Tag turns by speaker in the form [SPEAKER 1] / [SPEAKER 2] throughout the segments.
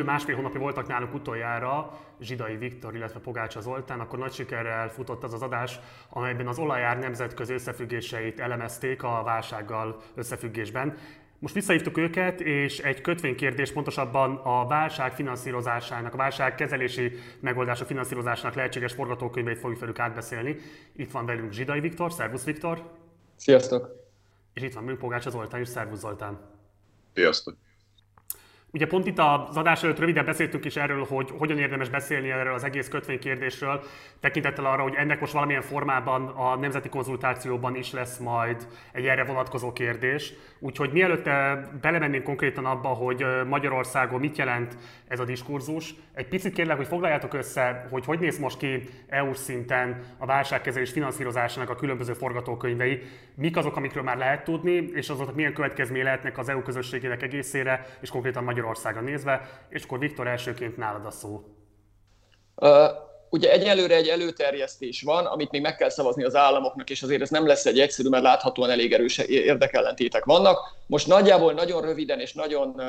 [SPEAKER 1] bő másfél hónapja voltak nálunk utoljára Zsidai Viktor, illetve Pogácsa Zoltán, akkor nagy sikerrel futott az az adás, amelyben az olajár nemzetközi összefüggéseit elemezték a válsággal összefüggésben. Most visszahívtuk őket, és egy kötvénykérdés, pontosabban a válság finanszírozásának, a válság kezelési megoldása finanszírozásának lehetséges forgatókönyveit fogjuk velük átbeszélni. Itt van velünk Zsidai Viktor, szervusz Viktor!
[SPEAKER 2] Sziasztok!
[SPEAKER 1] És itt van velünk Pogácsa Zoltán és szervusz Zoltán!
[SPEAKER 3] Sziasztok!
[SPEAKER 1] Ugye pont itt az adás előtt röviden beszéltünk is erről, hogy hogyan érdemes beszélni erről az egész kötvénykérdésről, tekintettel arra, hogy ennek most valamilyen formában a nemzeti konzultációban is lesz majd egy erre vonatkozó kérdés. Úgyhogy mielőtt belemennénk konkrétan abba, hogy Magyarországon mit jelent ez a diskurzus, egy picit kérlek, hogy foglaljátok össze, hogy hogy néz most ki EU szinten a válságkezelés finanszírozásának a különböző forgatókönyvei, mik azok, amikről már lehet tudni, és azok milyen következményei lehetnek az EU közösségének egészére, és konkrétan Magyarországra nézve, és akkor Viktor elsőként nálad a szó.
[SPEAKER 2] Uh, ugye egyelőre egy előterjesztés van, amit még meg kell szavazni az államoknak, és azért ez nem lesz egy egyszerű, mert láthatóan elég erős érdekellentétek vannak. Most nagyjából nagyon röviden és nagyon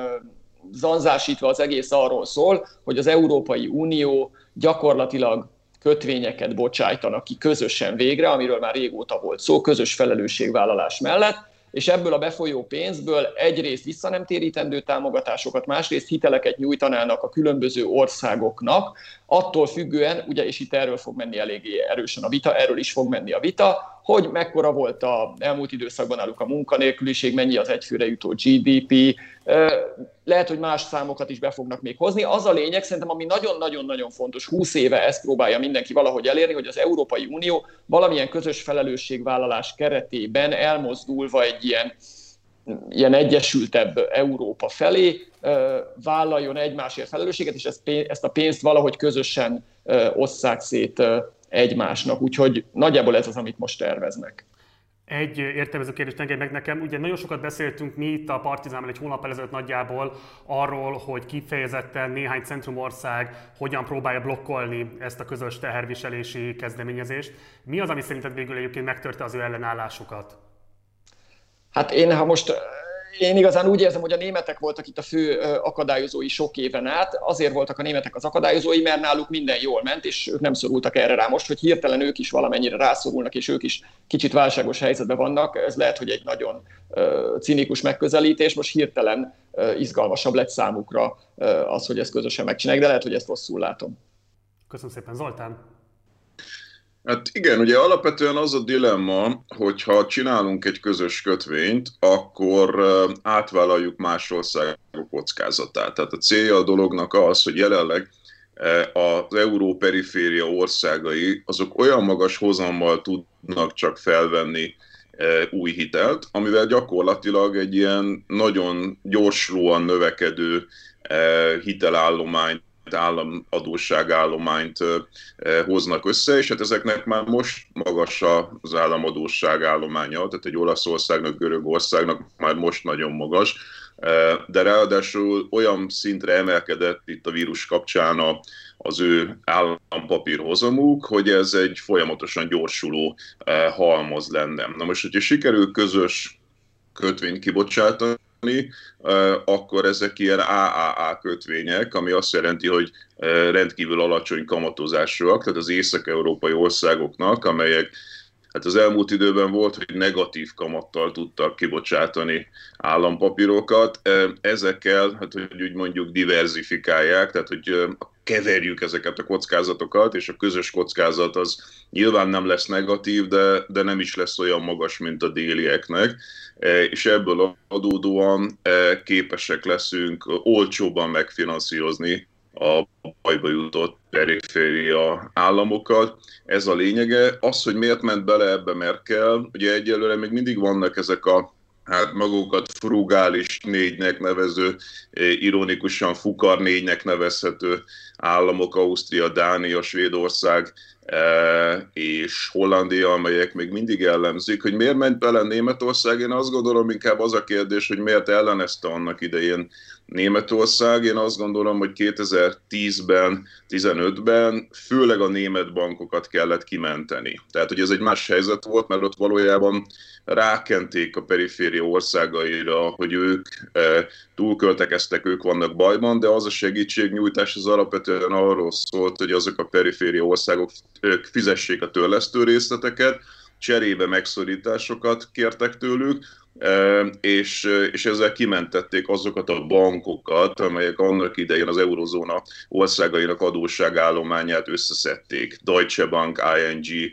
[SPEAKER 2] zanzásítva az egész arról szól, hogy az Európai Unió gyakorlatilag kötvényeket bocsájtanak ki közösen végre, amiről már régóta volt szó, közös felelősségvállalás mellett, és ebből a befolyó pénzből egyrészt visszanemtérítendő támogatásokat, másrészt hiteleket nyújtanának a különböző országoknak, attól függően, ugye, és itt erről fog menni eléggé erősen a vita, erről is fog menni a vita, hogy mekkora volt a elmúlt időszakban náluk a munkanélküliség, mennyi az egyfőre jutó GDP, lehet, hogy más számokat is be fognak még hozni. Az a lényeg, szerintem, ami nagyon-nagyon-nagyon fontos, 20 éve ezt próbálja mindenki valahogy elérni, hogy az Európai Unió valamilyen közös felelősségvállalás keretében elmozdulva egy ilyen ilyen egyesültebb Európa felé vállaljon egymásért felelősséget, és ezt a pénzt valahogy közösen osszák szét egymásnak. Úgyhogy nagyjából ez az, amit most terveznek.
[SPEAKER 1] Egy értelmező kérdést engedj meg nekem. Ugye nagyon sokat beszéltünk mi itt a Partizánban egy hónap ezelőtt nagyjából arról, hogy kifejezetten néhány centrumország hogyan próbálja blokkolni ezt a közös teherviselési kezdeményezést. Mi az, ami szerinted végül egyébként megtörte az ő ellenállásukat?
[SPEAKER 2] Hát én, ha most én igazán úgy érzem, hogy a németek voltak itt a fő akadályozói sok éven át. Azért voltak a németek az akadályozói, mert náluk minden jól ment, és ők nem szorultak erre rá. Most, hogy hirtelen ők is valamennyire rászorulnak, és ők is kicsit válságos helyzetben vannak, ez lehet, hogy egy nagyon cinikus megközelítés. Most hirtelen izgalmasabb lett számukra az, hogy ezt közösen megcsinálják, de lehet, hogy ezt rosszul látom.
[SPEAKER 1] Köszönöm szépen, Zoltán!
[SPEAKER 3] Hát igen, ugye alapvetően az a dilemma, hogyha csinálunk egy közös kötvényt, akkor átvállaljuk más országok kockázatát. Tehát a célja a dolognak az, hogy jelenleg az euró periféria országai azok olyan magas hozammal tudnak csak felvenni új hitelt, amivel gyakorlatilag egy ilyen nagyon gyorsulóan növekedő hitelállományt államadóságállományt hoznak össze, és hát ezeknek már most magas az államadóságállománya, tehát egy Olaszországnak, Görögországnak már most nagyon magas, de ráadásul olyan szintre emelkedett itt a vírus kapcsán a, az ő állampapír hozamuk, hogy ez egy folyamatosan gyorsuló halmaz lenne. Na most, hogyha sikerül közös kötvényt kibocsátani, akkor ezek ilyen AAA kötvények, ami azt jelenti, hogy rendkívül alacsony kamatozásúak, tehát az észak-európai országoknak, amelyek hát az elmúlt időben volt, hogy negatív kamattal tudtak kibocsátani állampapírokat. Ezekkel, hát hogy úgy mondjuk diversifikálják, tehát hogy keverjük ezeket a kockázatokat, és a közös kockázat az nyilván nem lesz negatív, de, de nem is lesz olyan magas, mint a délieknek. E, és ebből adódóan e, képesek leszünk olcsóban megfinanszírozni a bajba jutott periféria államokat. Ez a lényege. Az, hogy miért ment bele ebbe Merkel, ugye egyelőre még mindig vannak ezek a hát magukat frugális négynek nevező, e, ironikusan fukar négynek nevezhető államok, Ausztria, Dánia, Svédország és Hollandia, amelyek még mindig jellemzik, hogy miért ment bele Németország, én azt gondolom inkább az a kérdés, hogy miért ellenezte annak idején Németország. Én azt gondolom, hogy 2010-ben, 15-ben főleg a német bankokat kellett kimenteni. Tehát, hogy ez egy más helyzet volt, mert ott valójában rákenték a periféria országaira, hogy ők e, túlköltekeztek, ők vannak bajban, de az a segítségnyújtás az alapvetően arról szólt, hogy azok a periféria országok ők fizessék a törlesztő részleteket, cserébe megszorításokat kértek tőlük, és, és ezzel kimentették azokat a bankokat, amelyek annak idején az eurozóna országainak adósságállományát összeszedték. Deutsche Bank, ING,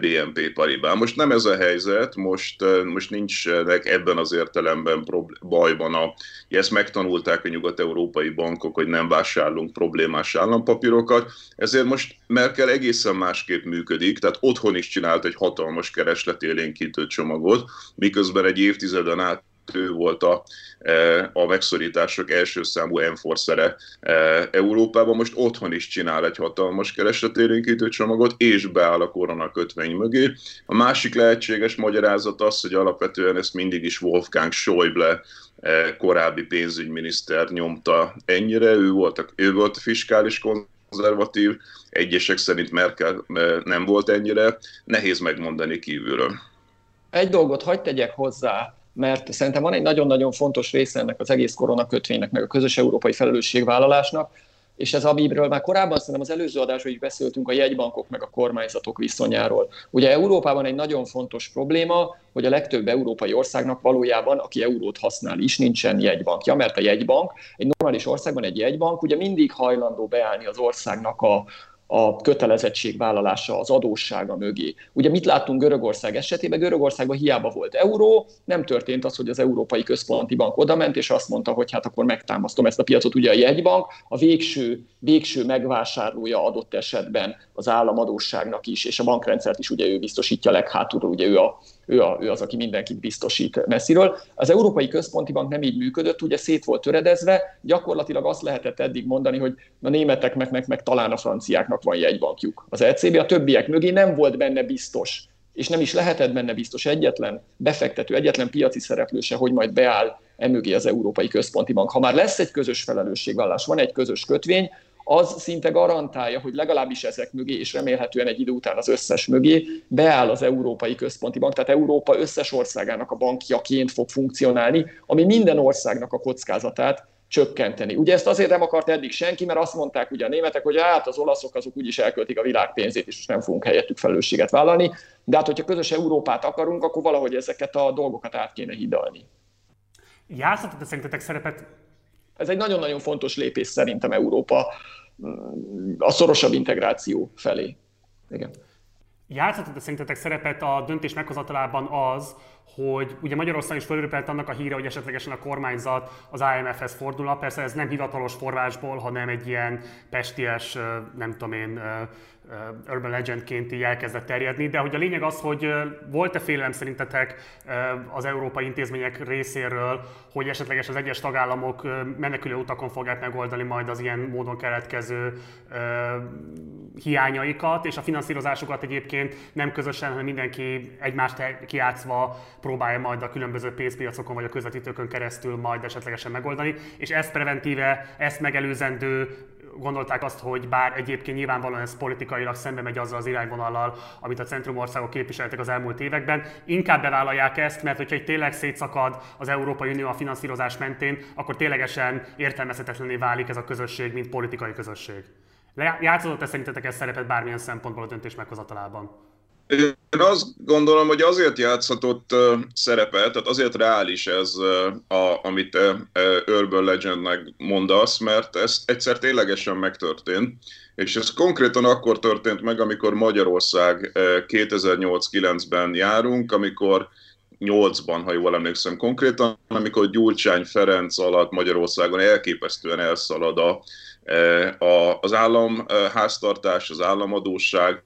[SPEAKER 3] BNP Paribas. Most nem ez a helyzet, most, most nincsenek ebben az értelemben bajban a, ezt megtanulták a nyugat-európai bankok, hogy nem vásárlunk problémás állampapírokat, ezért most Merkel egészen másképp működik, tehát otthon is csinált egy hatalmas keresletélénkítő csomagot, miközben egy évtizeden át ő volt a, e, a megszorítások első számú enforcere e, Európában. Most otthon is csinál egy hatalmas keresletérénkítő csomagot, és beáll a korona kötvény mögé. A másik lehetséges magyarázat az, hogy alapvetően ezt mindig is Wolfgang Schäuble e, korábbi pénzügyminiszter nyomta ennyire, ő volt a, ő volt a fiskális konzervatív, egyesek szerint Merkel nem volt ennyire, nehéz megmondani kívülről.
[SPEAKER 2] Egy dolgot hagyd tegyek hozzá, mert szerintem van egy nagyon-nagyon fontos része ennek az egész koronakötvénynek, meg a közös európai felelősségvállalásnak, és ez amiről már korábban szerintem az előző adásban is beszéltünk a jegybankok meg a kormányzatok viszonyáról. Ugye Európában egy nagyon fontos probléma, hogy a legtöbb európai országnak valójában, aki eurót használ is, nincsen jegybankja, mert a jegybank, egy normális országban egy jegybank ugye mindig hajlandó beállni az országnak a, a kötelezettségvállalása, az adóssága mögé. Ugye mit láttunk Görögország esetében? Görögországban hiába volt euró, nem történt az, hogy az Európai Központi Bank odament, és azt mondta, hogy hát akkor megtámasztom ezt a piacot. Ugye a jegybank a végső, végső megvásárlója adott esetben az államadóságnak is, és a bankrendszert is ugye ő biztosítja leghátulról, ugye ő a, ő, a, ő az, aki mindenkit biztosít messziről. Az Európai Központi Bank nem így működött, ugye szét volt töredezve, gyakorlatilag azt lehetett eddig mondani, hogy a németeknek, meg, meg talán a franciáknak van jegybankjuk. Az ECB a többiek mögé nem volt benne biztos, és nem is lehetett benne biztos egyetlen befektető, egyetlen piaci szereplő se, hogy majd beáll emögé az Európai Központi Bank. Ha már lesz egy közös felelősségvállás, van egy közös kötvény, az szinte garantálja, hogy legalábbis ezek mögé, és remélhetően egy idő után az összes mögé beáll az Európai Központi Bank, tehát Európa összes országának a bankjaként fog funkcionálni, ami minden országnak a kockázatát csökkenteni. Ugye ezt azért nem akart eddig senki, mert azt mondták ugye a németek, hogy hát az olaszok azok úgyis elköltik a világ pénzét, és nem fogunk helyettük felelősséget vállalni. De hát, hogyha közös Európát akarunk, akkor valahogy ezeket a dolgokat át kéne hidalni.
[SPEAKER 1] Játszhatott szerintetek szerepet?
[SPEAKER 2] Ez egy nagyon-nagyon fontos lépés szerintem Európa a szorosabb integráció felé. Igen.
[SPEAKER 1] Játszhatott szerintetek szerepet a döntés meghozatalában az, hogy ugye Magyarország is fölöröpelt annak a híre, hogy esetlegesen a kormányzat az IMF-hez fordulna. Persze ez nem hivatalos forrásból, hanem egy ilyen pesties, nem tudom én, urban legendként így elkezdett terjedni, de hogy a lényeg az, hogy volt-e félelem szerintetek az európai intézmények részéről, hogy esetleges az egyes tagállamok menekülő utakon fogják megoldani majd az ilyen módon keletkező hiányaikat, és a finanszírozásukat egyébként nem közösen, hanem mindenki egymást kiátszva próbálja majd a különböző pénzpiacokon vagy a közvetítőkön keresztül majd esetlegesen megoldani, és ezt preventíve, ezt megelőzendő gondolták azt, hogy bár egyébként nyilvánvalóan ez politikailag szembe megy azzal az irányvonallal, amit a centrumországok képviseltek az elmúlt években, inkább bevállalják ezt, mert hogyha egy tényleg szétszakad az Európai Unió a finanszírozás mentén, akkor ténylegesen értelmezhetetlené válik ez a közösség, mint politikai közösség. Játszódott-e szerintetek ez szerepet bármilyen szempontból a döntés meghozatalában?
[SPEAKER 3] Én azt gondolom, hogy azért játszhatott szerepet, tehát azért reális ez, a, amit Urban Legendnek mondasz, mert ez egyszer ténylegesen megtörtént, és ez konkrétan akkor történt meg, amikor Magyarország uh, 2008-9-ben járunk, amikor 8-ban, ha jól emlékszem konkrétan, amikor Gyurcsány Ferenc alatt Magyarországon elképesztően elszalad a, a, az államháztartás, az államadóság,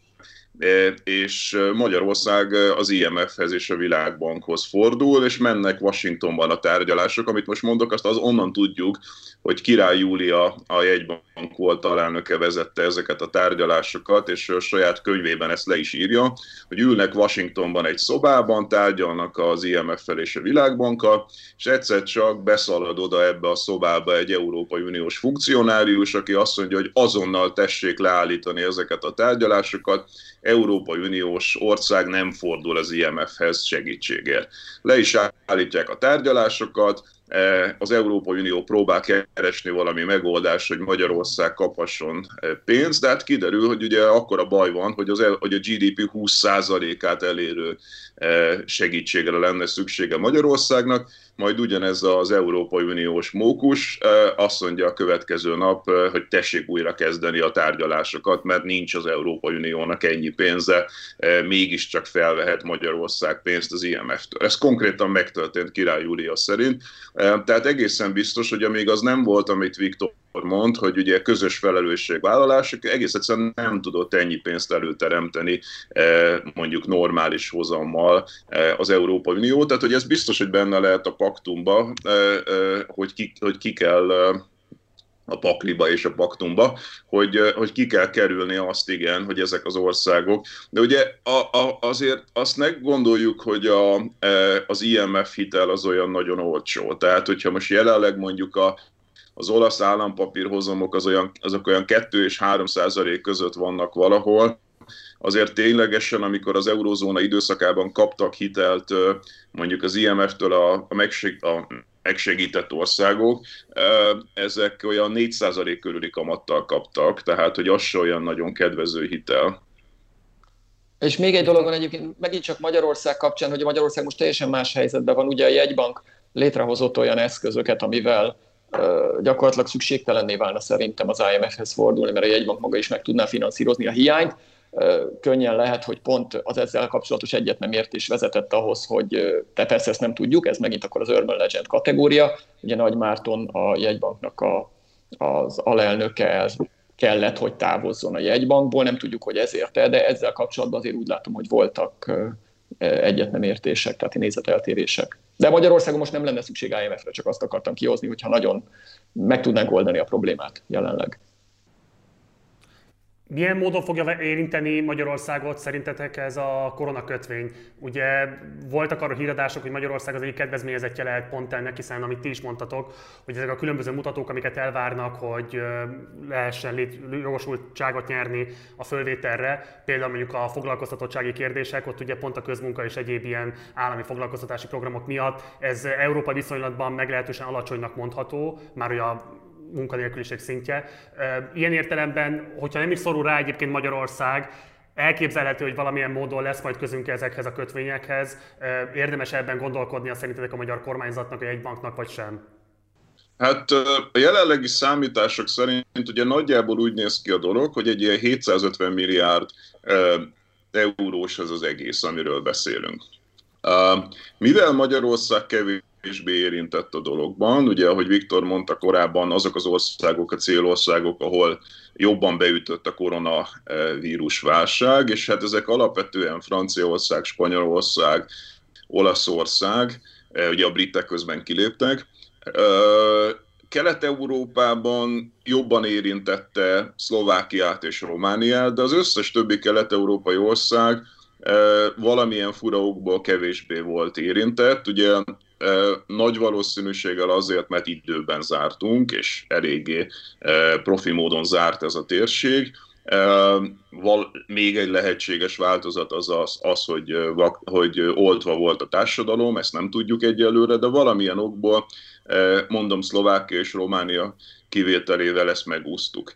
[SPEAKER 3] és Magyarország az IMF-hez és a Világbankhoz fordul, és mennek Washingtonban a tárgyalások, amit most mondok, azt az onnan tudjuk, hogy Király Júlia, a jegybank volt alelnöke vezette ezeket a tárgyalásokat, és a saját könyvében ezt le is írja, hogy ülnek Washingtonban egy szobában, tárgyalnak az IMF-fel és a Világbankkal, és egyszer csak beszalad oda ebbe a szobába egy Európai Uniós funkcionárius, aki azt mondja, hogy azonnal tessék leállítani ezeket a tárgyalásokat, Európai Uniós ország nem fordul az IMF-hez segítségért. Le is állítják a tárgyalásokat, e, az Európai Unió próbál keresni valami megoldást, hogy Magyarország kaphasson e, pénzt, de hát kiderül, hogy ugye akkor a baj van, hogy, az, hogy a GDP 20%-át elérő segítségre lenne szüksége Magyarországnak, majd ugyanez az Európai Uniós mókus azt mondja a következő nap, hogy tessék újra kezdeni a tárgyalásokat, mert nincs az Európai Uniónak ennyi pénze, mégiscsak felvehet Magyarország pénzt az IMF-től. Ez konkrétan megtörtént Király Júlia szerint, tehát egészen biztos, hogy amíg az nem volt, amit Viktor mond, hogy ugye közös felelősségvállalás egész egyszerűen nem tudott ennyi pénzt előteremteni mondjuk normális hozammal az Európai Unió, tehát hogy ez biztos, hogy benne lehet a paktumba, hogy ki, hogy ki kell a pakliba és a paktumba, hogy, hogy ki kell kerülni azt igen, hogy ezek az országok. De ugye a, a, azért azt ne gondoljuk, hogy a, az IMF hitel az olyan nagyon olcsó. Tehát, hogyha most jelenleg mondjuk a, az olasz állampapírhozamok az olyan, azok olyan 2 és 3 százalék között vannak valahol, azért ténylegesen, amikor az eurózóna időszakában kaptak hitelt mondjuk az IMF-től a, a, megseg, a megsegített országok, ezek olyan 4% körüli kamattal kaptak, tehát hogy az se olyan nagyon kedvező hitel.
[SPEAKER 2] És még egy dolog van egyébként, megint csak Magyarország kapcsán, hogy Magyarország most teljesen más helyzetben van. Ugye a jegybank létrehozott olyan eszközöket, amivel gyakorlatilag szükségtelenné válna szerintem az IMF-hez fordulni, mert a jegybank maga is meg tudná finanszírozni a hiányt könnyen lehet, hogy pont az ezzel kapcsolatos egyet értés vezetett ahhoz, hogy te persze ezt nem tudjuk, ez megint akkor az Urban Legend kategória. Ugye Nagy Márton a jegybanknak a, az alelnöke kellett, hogy távozzon a jegybankból, nem tudjuk, hogy ezért de ezzel kapcsolatban azért úgy látom, hogy voltak egyet értések, tehát nézeteltérések. De Magyarországon most nem lenne szükség IMF-re, csak azt akartam kihozni, hogyha nagyon meg tudnánk oldani a problémát jelenleg.
[SPEAKER 1] Milyen módon fogja érinteni Magyarországot szerintetek ez a koronakötvény? Ugye voltak arra híradások, hogy Magyarország az egyik kedvezményezettje lehet pont ennek, hiszen amit ti is mondtatok, hogy ezek a különböző mutatók, amiket elvárnak, hogy lehessen jogosultságot nyerni a fölvételre, például mondjuk a foglalkoztatottsági kérdések, ott ugye pont a közmunka és egyéb ilyen állami foglalkoztatási programok miatt ez Európa viszonylatban meglehetősen alacsonynak mondható, már hogy a munkanélküliség szintje. Ilyen értelemben, hogyha nem is szorul rá egyébként Magyarország, elképzelhető, hogy valamilyen módon lesz majd közünk ezekhez a kötvényekhez. Érdemes ebben gondolkodni a szerintetek a magyar kormányzatnak, a jegybanknak, vagy sem?
[SPEAKER 3] Hát a jelenlegi számítások szerint ugye nagyjából úgy néz ki a dolog, hogy egy ilyen 750 milliárd eurós ez az egész, amiről beszélünk. Mivel Magyarország kevés kevésbé érintett a dologban. Ugye, ahogy Viktor mondta korábban, azok az országok, a célországok, ahol jobban beütött a koronavírus válság, és hát ezek alapvetően Franciaország, Spanyolország, Olaszország, e, ugye a britek közben kiléptek. E, Kelet-Európában jobban érintette Szlovákiát és Romániát, de az összes többi kelet-európai ország valamilyen furaokból kevésbé volt érintett. Ugye nagy valószínűséggel azért, mert időben zártunk, és eléggé profi módon zárt ez a térség. Még egy lehetséges változat az az, az hogy, hogy oltva volt a társadalom, ezt nem tudjuk egyelőre, de valamilyen okból, mondom, Szlovákia és Románia kivételével ezt megúsztuk.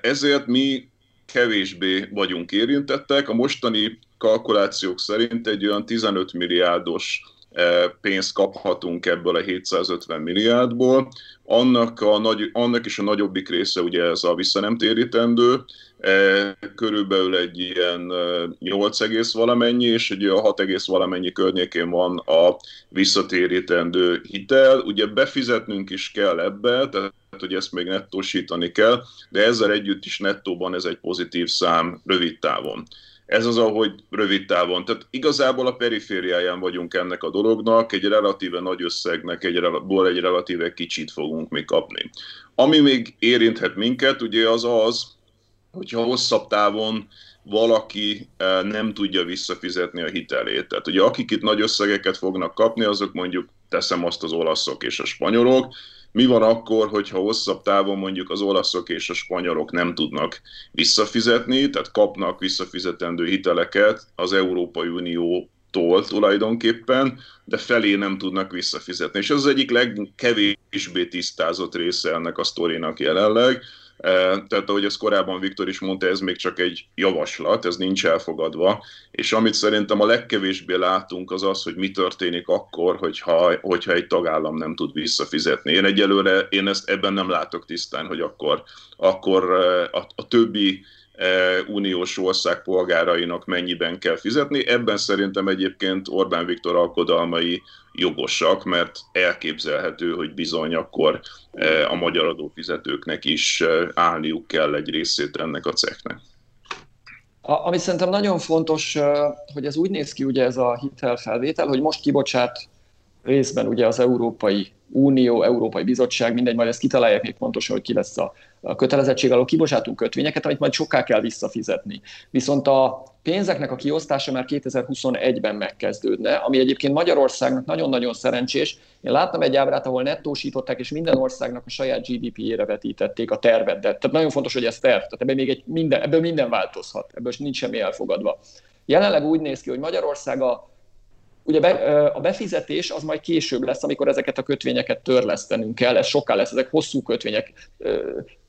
[SPEAKER 3] Ezért mi kevésbé vagyunk érintettek. A mostani kalkulációk szerint egy olyan 15 milliárdos pénzt kaphatunk ebből a 750 milliárdból. Annak, a nagy, annak is a nagyobbik része ugye ez a visszanemtérítendő, körülbelül egy ilyen 8 egész valamennyi, és egy olyan 6 egész valamennyi környékén van a visszatérítendő hitel. Ugye befizetnünk is kell ebbe, tehát hogy ezt még nettósítani kell, de ezzel együtt is nettóban ez egy pozitív szám rövid távon. Ez az, ahogy rövid távon. Tehát igazából a perifériáján vagyunk ennek a dolognak, egy relatíve nagy összegnek, egy, egy relatíve kicsit fogunk még kapni. Ami még érinthet minket, ugye az az, hogyha hosszabb távon valaki eh, nem tudja visszafizetni a hitelét. Tehát ugye akik itt nagy összegeket fognak kapni, azok mondjuk teszem azt az olaszok és a spanyolok, mi van akkor, hogyha hosszabb távon mondjuk az olaszok és a spanyolok nem tudnak visszafizetni, tehát kapnak visszafizetendő hiteleket az Európai Unió tól tulajdonképpen, de felé nem tudnak visszafizetni. És ez az egyik legkevésbé tisztázott része ennek a sztorinak jelenleg, tehát ahogy ezt korábban Viktor is mondta, ez még csak egy javaslat, ez nincs elfogadva, és amit szerintem a legkevésbé látunk az az, hogy mi történik akkor, hogyha, hogyha egy tagállam nem tud visszafizetni. Én egyelőre, én ezt ebben nem látok tisztán, hogy akkor, akkor a, a többi uniós ország polgárainak mennyiben kell fizetni. Ebben szerintem egyébként Orbán Viktor alkodalmai jogosak, mert elképzelhető, hogy bizony akkor a magyar adófizetőknek is állniuk kell egy részét ennek a cechnek.
[SPEAKER 2] A, ami szerintem nagyon fontos, hogy ez úgy néz ki, ugye ez a hitelfelvétel, hogy most kibocsát részben ugye az Európai Unió, Európai Bizottság, mindegy, majd ezt kitalálják még pontosan, hogy ki lesz a, a kötelezettség alól, kibocsátunk kötvényeket, amit majd soká kell visszafizetni. Viszont a pénzeknek a kiosztása már 2021-ben megkezdődne, ami egyébként Magyarországnak nagyon-nagyon szerencsés. Én láttam egy ábrát, ahol nettósították, és minden országnak a saját GDP-ére vetítették a tervet. De, tehát nagyon fontos, hogy ez terv. Tehát ebből, még egy minden, ebből minden változhat, ebből nincs semmi elfogadva. Jelenleg úgy néz ki, hogy Magyarország a Ugye be, a befizetés az majd később lesz, amikor ezeket a kötvényeket törlesztenünk kell, ez sokkal lesz, ezek hosszú kötvények,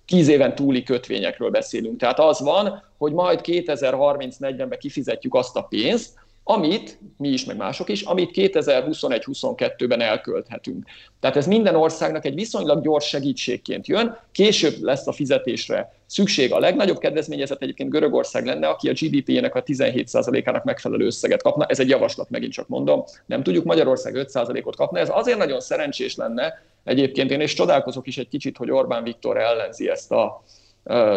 [SPEAKER 2] tíz éven túli kötvényekről beszélünk. Tehát az van, hogy majd 2030-40-ben kifizetjük azt a pénzt, amit, mi is, meg mások is, amit 2021-22-ben elkölthetünk. Tehát ez minden országnak egy viszonylag gyors segítségként jön, később lesz a fizetésre szükség. A legnagyobb kedvezményezet egyébként Görögország lenne, aki a GDP-nek a 17%-ának megfelelő összeget kapna. Ez egy javaslat, megint csak mondom. Nem tudjuk, Magyarország 5%-ot kapna. Ez azért nagyon szerencsés lenne, egyébként én és csodálkozok is egy kicsit, hogy Orbán Viktor ellenzi ezt a,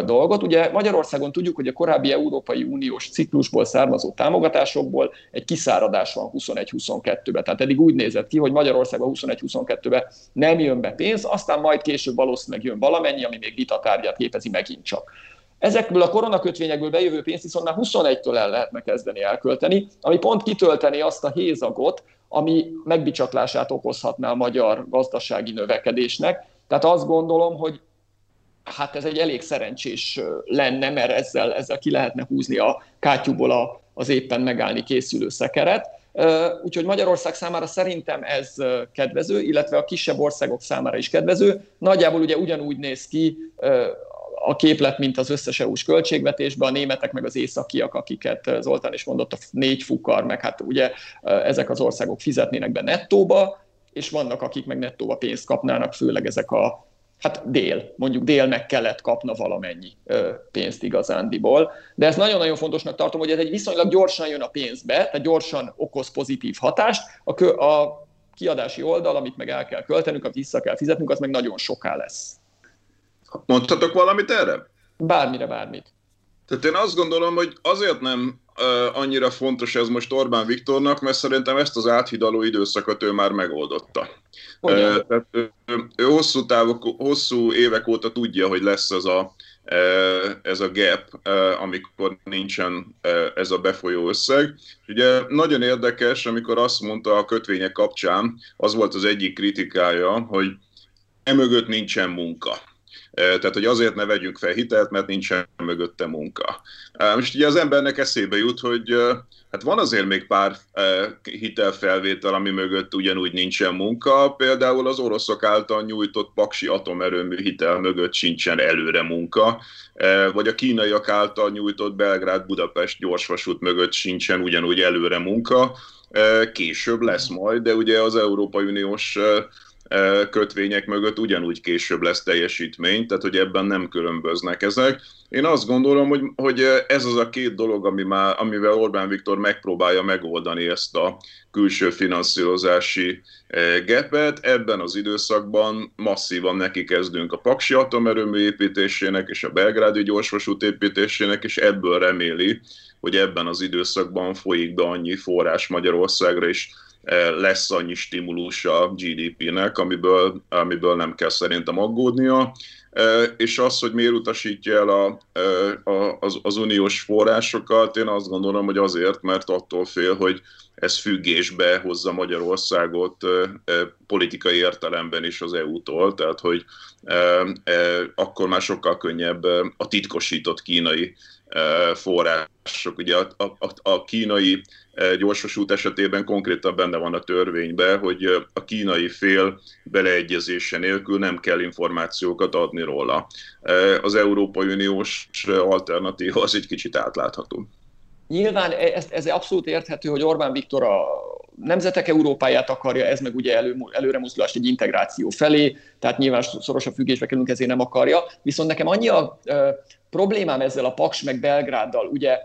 [SPEAKER 2] dolgot. Ugye Magyarországon tudjuk, hogy a korábbi Európai Uniós ciklusból származó támogatásokból egy kiszáradás van 21-22-ben. Tehát eddig úgy nézett ki, hogy Magyarországban 21-22-ben nem jön be pénz, aztán majd később valószínűleg jön valamennyi, ami még vitatárgyát képezi megint csak. Ezekből a koronakötvényekből bejövő pénzt viszont már 21-től el lehetne kezdeni elkölteni, ami pont kitölteni azt a hézagot, ami megbicsaklását okozhatná a magyar gazdasági növekedésnek. Tehát azt gondolom, hogy hát ez egy elég szerencsés lenne, mert ezzel, ezzel ki lehetne húzni a kátyúból a, az éppen megállni készülő szekeret. Úgyhogy Magyarország számára szerintem ez kedvező, illetve a kisebb országok számára is kedvező. Nagyjából ugye ugyanúgy néz ki a képlet, mint az összes EU-s költségvetésben, a németek meg az északiak, akiket Zoltán is mondott, a négy fukar, meg hát ugye ezek az országok fizetnének be nettóba, és vannak, akik meg nettóba pénzt kapnának, főleg ezek a hát dél, mondjuk dél meg kelet kapna valamennyi pénzt igazándiból. De ez nagyon-nagyon fontosnak tartom, hogy ez egy viszonylag gyorsan jön a pénzbe, tehát gyorsan okoz pozitív hatást. A, kö, a kiadási oldal, amit meg el kell költenünk, amit vissza kell fizetnünk, az meg nagyon soká lesz.
[SPEAKER 3] Mondhatok valamit erre?
[SPEAKER 2] Bármire, bármit.
[SPEAKER 3] Tehát én azt gondolom, hogy azért nem uh, annyira fontos ez most Orbán Viktornak, mert szerintem ezt az áthidaló időszakot ő már megoldotta. Ő, ő hosszú, távok, hosszú évek óta tudja, hogy lesz ez a, ez a gap, amikor nincsen ez a befolyó összeg. Ugye nagyon érdekes, amikor azt mondta a kötvények kapcsán, az volt az egyik kritikája, hogy emögött nincsen munka. Tehát, hogy azért ne vegyünk fel hitelt, mert nincsen mögötte munka. Most ugye az embernek eszébe jut, hogy hát van azért még pár hitelfelvétel, ami mögött ugyanúgy nincsen munka, például az oroszok által nyújtott paksi atomerőmű hitel mögött sincsen előre munka, vagy a kínaiak által nyújtott Belgrád-Budapest gyorsvasút mögött sincsen ugyanúgy előre munka, később lesz majd, de ugye az Európai Uniós kötvények mögött ugyanúgy később lesz teljesítmény, tehát hogy ebben nem különböznek ezek. Én azt gondolom, hogy, hogy ez az a két dolog, ami már, amivel Orbán Viktor megpróbálja megoldani ezt a külső finanszírozási gepet. Ebben az időszakban masszívan neki kezdünk a Paksi atomerőmű építésének és a Belgrádi gyorsvasút építésének, és ebből reméli, hogy ebben az időszakban folyik be annyi forrás Magyarországra, és lesz annyi stimulus a GDP-nek, amiből, amiből nem kell szerintem aggódnia és az, hogy miért utasítja el a, a, az, az uniós forrásokat, én azt gondolom, hogy azért, mert attól fél, hogy ez függésbe hozza Magyarországot politikai értelemben is az EU-tól, tehát hogy akkor már sokkal könnyebb a titkosított kínai források. Ugye a, a, a kínai gyorsvasút esetében konkrétan benne van a törvényben, hogy a kínai fél beleegyezése nélkül nem kell információkat adni róla. Az Európai Uniós alternatíva az egy kicsit átlátható.
[SPEAKER 2] Nyilván e, ez, ez abszolút érthető, hogy Orbán Viktor a nemzetek Európáját akarja, ez meg ugye elő, előre egy integráció felé, tehát nyilván szorosabb függésbe kerülünk, ezért nem akarja. Viszont nekem annyi a problémám ezzel a Paks meg Belgráddal, ugye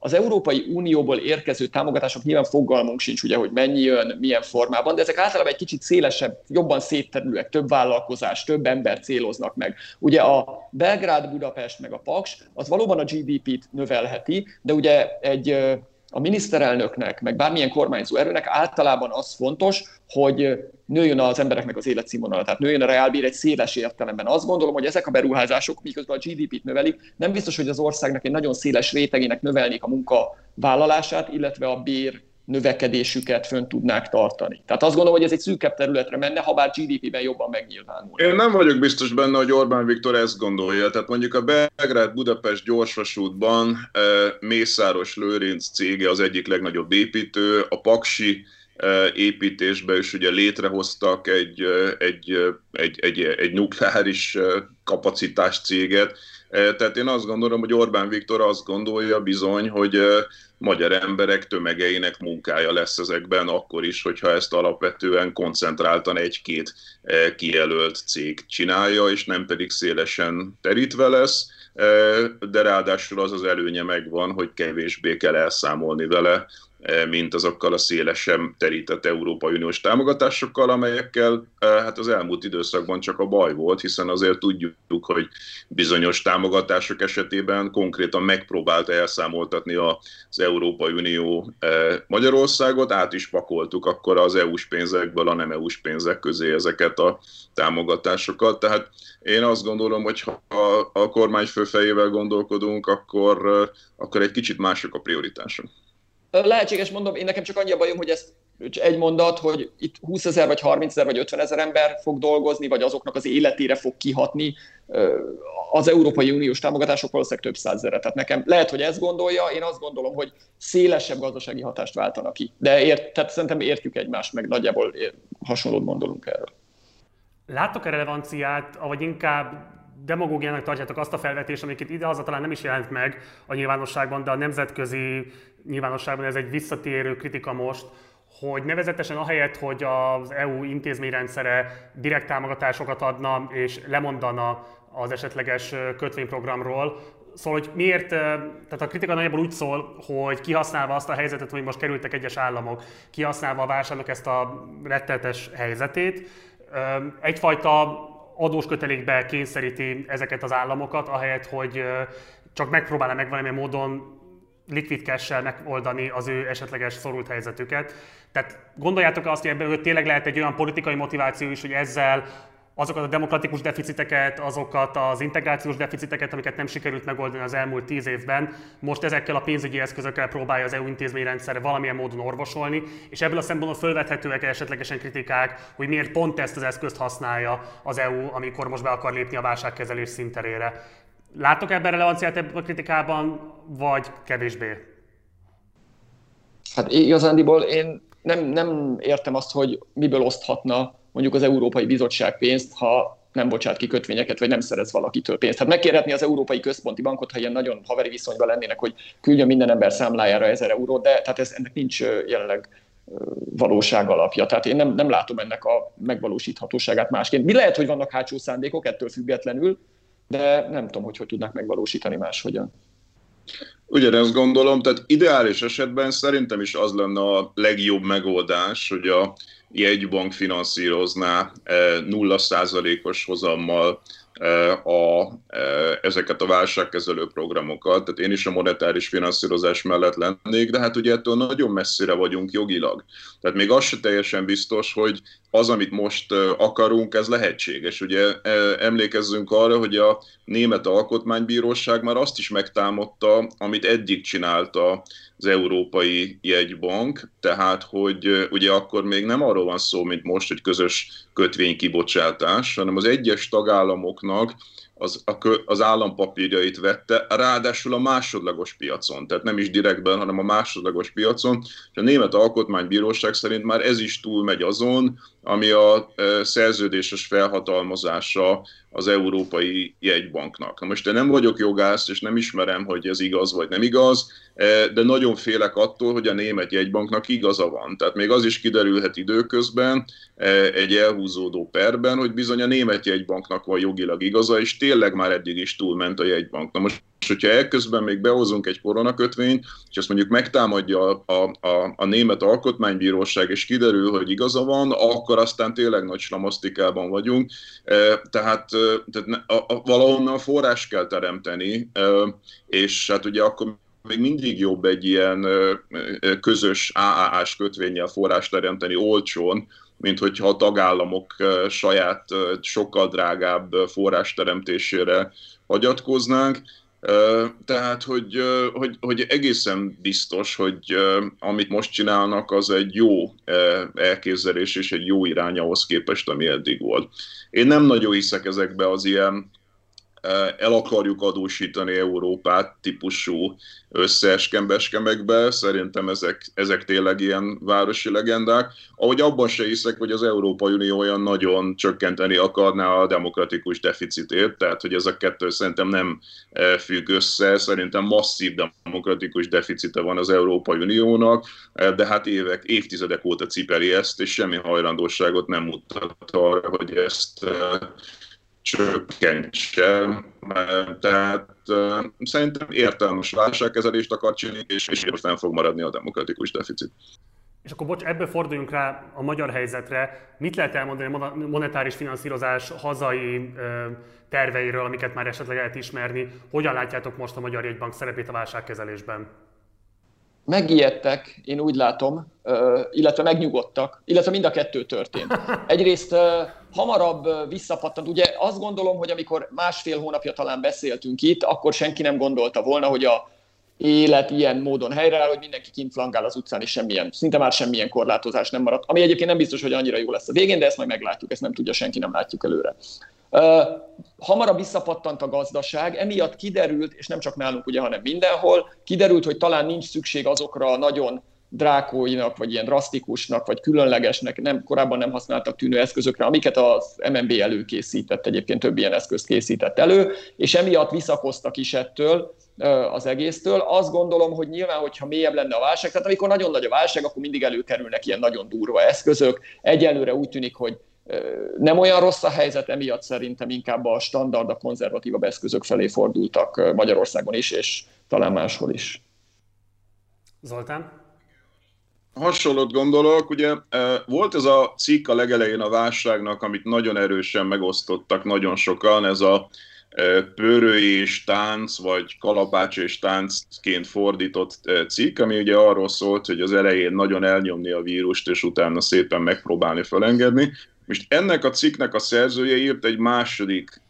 [SPEAKER 2] az Európai Unióból érkező támogatások nyilván fogalmunk sincs, ugye, hogy mennyi jön, milyen formában, de ezek általában egy kicsit szélesebb, jobban szétterülőek, több vállalkozás, több ember céloznak meg. Ugye a Belgrád, Budapest meg a Paks, az valóban a GDP-t növelheti, de ugye egy a miniszterelnöknek, meg bármilyen kormányzó erőnek általában az fontos, hogy nőjön az embereknek az életszínvonala, tehát nőjön a reálbír egy széles értelemben. Azt gondolom, hogy ezek a beruházások, miközben a GDP-t növelik, nem biztos, hogy az országnak egy nagyon széles rétegének növelnék a munkavállalását, illetve a bér növekedésüket fönn tudnák tartani. Tehát azt gondolom, hogy ez egy szűkebb területre menne, ha bár GDP-ben jobban megnyilvánul.
[SPEAKER 3] Én nem vagyok biztos benne, hogy Orbán Viktor ezt gondolja. Tehát mondjuk a Belgrád-Budapest gyorsvasútban e, Mészáros Lőrinc cége az egyik legnagyobb építő, a Paksi e, építésbe is ugye létrehoztak egy, e, egy, egy, egy, egy nukleáris kapacitás céget, tehát én azt gondolom, hogy Orbán Viktor azt gondolja bizony, hogy magyar emberek tömegeinek munkája lesz ezekben, akkor is, hogyha ezt alapvetően koncentráltan egy-két kijelölt cég csinálja, és nem pedig szélesen terítve lesz, de ráadásul az az előnye megvan, hogy kevésbé kell elszámolni vele mint azokkal a szélesen terített Európai Uniós támogatásokkal, amelyekkel e, hát az elmúlt időszakban csak a baj volt, hiszen azért tudjuk, hogy bizonyos támogatások esetében konkrétan megpróbálta elszámoltatni az Európai Unió e, Magyarországot, át is pakoltuk akkor az EU-s pénzekből a nem EU-s pénzek közé ezeket a támogatásokat, tehát én azt gondolom, hogy ha a kormányfő fejével gondolkodunk, akkor, akkor egy kicsit mások a prioritások.
[SPEAKER 2] Lehetséges, mondom, én nekem csak annyi a bajom, hogy ez egy mondat, hogy itt 20 ezer, vagy 30 ezer, vagy 50 ezer ember fog dolgozni, vagy azoknak az életére fog kihatni. Az Európai Uniós támogatások valószínűleg több százezre. Tehát nekem lehet, hogy ezt gondolja, én azt gondolom, hogy szélesebb gazdasági hatást váltanak ki. De ért, tehát szerintem értjük egymást, meg nagyjából hasonlót gondolunk erről.
[SPEAKER 1] Látok-e relevanciát, vagy inkább demagógiának tartjátok azt a felvetést, amiket idehaza talán nem is jelent meg a nyilvánosságban, de a nemzetközi nyilvánosságban ez egy visszatérő kritika most, hogy nevezetesen ahelyett, hogy az EU intézményrendszere direkt támogatásokat adna és lemondana az esetleges kötvényprogramról, Szóval, hogy miért, tehát a kritika nagyjából úgy szól, hogy kihasználva azt a helyzetet, hogy most kerültek egyes államok, kihasználva a válságnak ezt a rettetes helyzetét, egyfajta adós kötelékbe kényszeríti ezeket az államokat, ahelyett, hogy csak megpróbálna meg valamilyen módon liquid cash megoldani az ő esetleges szorult helyzetüket. Tehát gondoljátok azt, hogy ebből tényleg lehet egy olyan politikai motiváció is, hogy ezzel azokat a demokratikus deficiteket, azokat az integrációs deficiteket, amiket nem sikerült megoldani az elmúlt tíz évben, most ezekkel a pénzügyi eszközökkel próbálja az EU intézményrendszerre valamilyen módon orvosolni, és ebből a szempontból fölvethetőek esetlegesen kritikák, hogy miért pont ezt az eszközt használja az EU, amikor most be akar lépni a válságkezelés szinterére. Látok ebben relevanciát ebben a kritikában, vagy kevésbé?
[SPEAKER 2] Hát igazándiból én nem, nem értem azt, hogy miből oszthatna mondjuk az Európai Bizottság pénzt, ha nem bocsát ki kötvényeket, vagy nem szerez valakitől pénzt. Hát megkérhetni az Európai Központi Bankot, ha ilyen nagyon haveri viszonyban lennének, hogy küldjön minden ember számlájára ezer eurót, de tehát ez, ennek nincs jelenleg valóság alapja. Tehát én nem, nem látom ennek a megvalósíthatóságát másként. Mi lehet, hogy vannak hátsó szándékok ettől függetlenül, de nem tudom, hogy hogy tudnak megvalósítani máshogyan.
[SPEAKER 3] Ugyanezt gondolom, tehát ideális esetben szerintem is az lenne a legjobb megoldás, hogy a jegybank finanszírozná 0%-os hozammal a, ezeket a válságkezelő programokat. Tehát én is a monetáris finanszírozás mellett lennék, de hát ugye ettől nagyon messzire vagyunk jogilag. Tehát még az se teljesen biztos, hogy az, amit most akarunk, ez lehetséges. Ugye emlékezzünk arra, hogy a Német Alkotmánybíróság már azt is megtámadta, amit eddig csinálta az Európai Jegybank, tehát hogy ugye akkor még nem arról van szó, mint most, hogy közös kötvénykibocsátás, hanem az egyes tagállamoknak az, az állampapírjait vette, ráadásul a másodlagos piacon, tehát nem is direktben, hanem a másodlagos piacon, és a Német Alkotmánybíróság szerint már ez is túlmegy azon, ami a szerződéses felhatalmazása az Európai Jegybanknak. Na most én nem vagyok jogász, és nem ismerem, hogy ez igaz vagy nem igaz, de nagyon félek attól, hogy a német jegybanknak igaza van. Tehát még az is kiderülhet időközben egy elhúzódó perben, hogy bizony a német jegybanknak van jogilag igaza, és tényleg már eddig is túlment a jegybank. Na most hogyha elközben még behozunk egy koronakötvényt, és azt mondjuk megtámadja a, a, a, német alkotmánybíróság, és kiderül, hogy igaza van, akkor aztán tényleg nagy slamasztikában vagyunk. E, tehát, tehát a, a, valahonnan forrás kell teremteni, e, és hát ugye akkor még mindig jobb egy ilyen közös AAA-s kötvényel forrás teremteni olcsón, mint hogyha a tagállamok saját sokkal drágább forrás teremtésére hagyatkoznánk. Tehát, hogy, hogy, hogy egészen biztos, hogy amit most csinálnak, az egy jó elképzelés és egy jó irány ahhoz képest, ami eddig volt. Én nem nagyon hiszek ezekbe az ilyen el akarjuk adósítani Európát típusú összeeskembeskemekbe. Szerintem ezek, ezek tényleg ilyen városi legendák. Ahogy abban se hiszek, hogy az Európai Unió olyan nagyon csökkenteni akarná a demokratikus deficitét, tehát hogy ez a kettő szerintem nem függ össze. Szerintem masszív demokratikus deficite van az Európai Uniónak, de hát évek, évtizedek óta cipeli ezt, és semmi hajlandóságot nem mutat arra, hogy ezt csökkentse. Tehát szerintem értelmes válságkezelést akar csinálni, és, és fenn fog maradni a demokratikus deficit.
[SPEAKER 1] És akkor bocs, ebből forduljunk rá a magyar helyzetre. Mit lehet elmondani a monetáris finanszírozás hazai terveiről, amiket már esetleg lehet ismerni? Hogyan látjátok most a Magyar Jegybank szerepét a válságkezelésben?
[SPEAKER 2] Megijedtek, én úgy látom, illetve megnyugodtak, illetve mind a kettő történt. Egyrészt hamarabb visszapattant, ugye azt gondolom, hogy amikor másfél hónapja talán beszéltünk itt, akkor senki nem gondolta volna, hogy a élet ilyen módon helyreáll, hogy mindenki kint flangál az utcán, és semmilyen, szinte már semmilyen korlátozás nem maradt. Ami egyébként nem biztos, hogy annyira jó lesz a végén, de ezt majd meglátjuk, ezt nem tudja senki, nem látjuk előre. Hamarabb visszapattant a gazdaság, emiatt kiderült, és nem csak nálunk ugye, hanem mindenhol, kiderült, hogy talán nincs szükség azokra a nagyon drákóinak, vagy ilyen drasztikusnak, vagy különlegesnek, nem, korábban nem használtak tűnő eszközökre, amiket az MNB előkészített, egyébként több ilyen eszközt készített elő, és emiatt visszakoztak is ettől az egésztől. Azt gondolom, hogy nyilván, hogyha mélyebb lenne a válság, tehát amikor nagyon nagy a válság, akkor mindig előkerülnek ilyen nagyon durva eszközök. Egyelőre úgy tűnik, hogy nem olyan rossz a helyzet, emiatt szerintem inkább a standard, a konzervatívabb eszközök felé fordultak Magyarországon is, és talán máshol is.
[SPEAKER 1] Zoltán?
[SPEAKER 3] Hasonlót gondolok, ugye volt ez a cikk a legelején a válságnak, amit nagyon erősen megosztottak nagyon sokan, ez a pörő és tánc, vagy kalapács és táncként fordított cikk, ami ugye arról szólt, hogy az elején nagyon elnyomni a vírust, és utána szépen megpróbálni felengedni. Most ennek a cikknek a szerzője írt egy második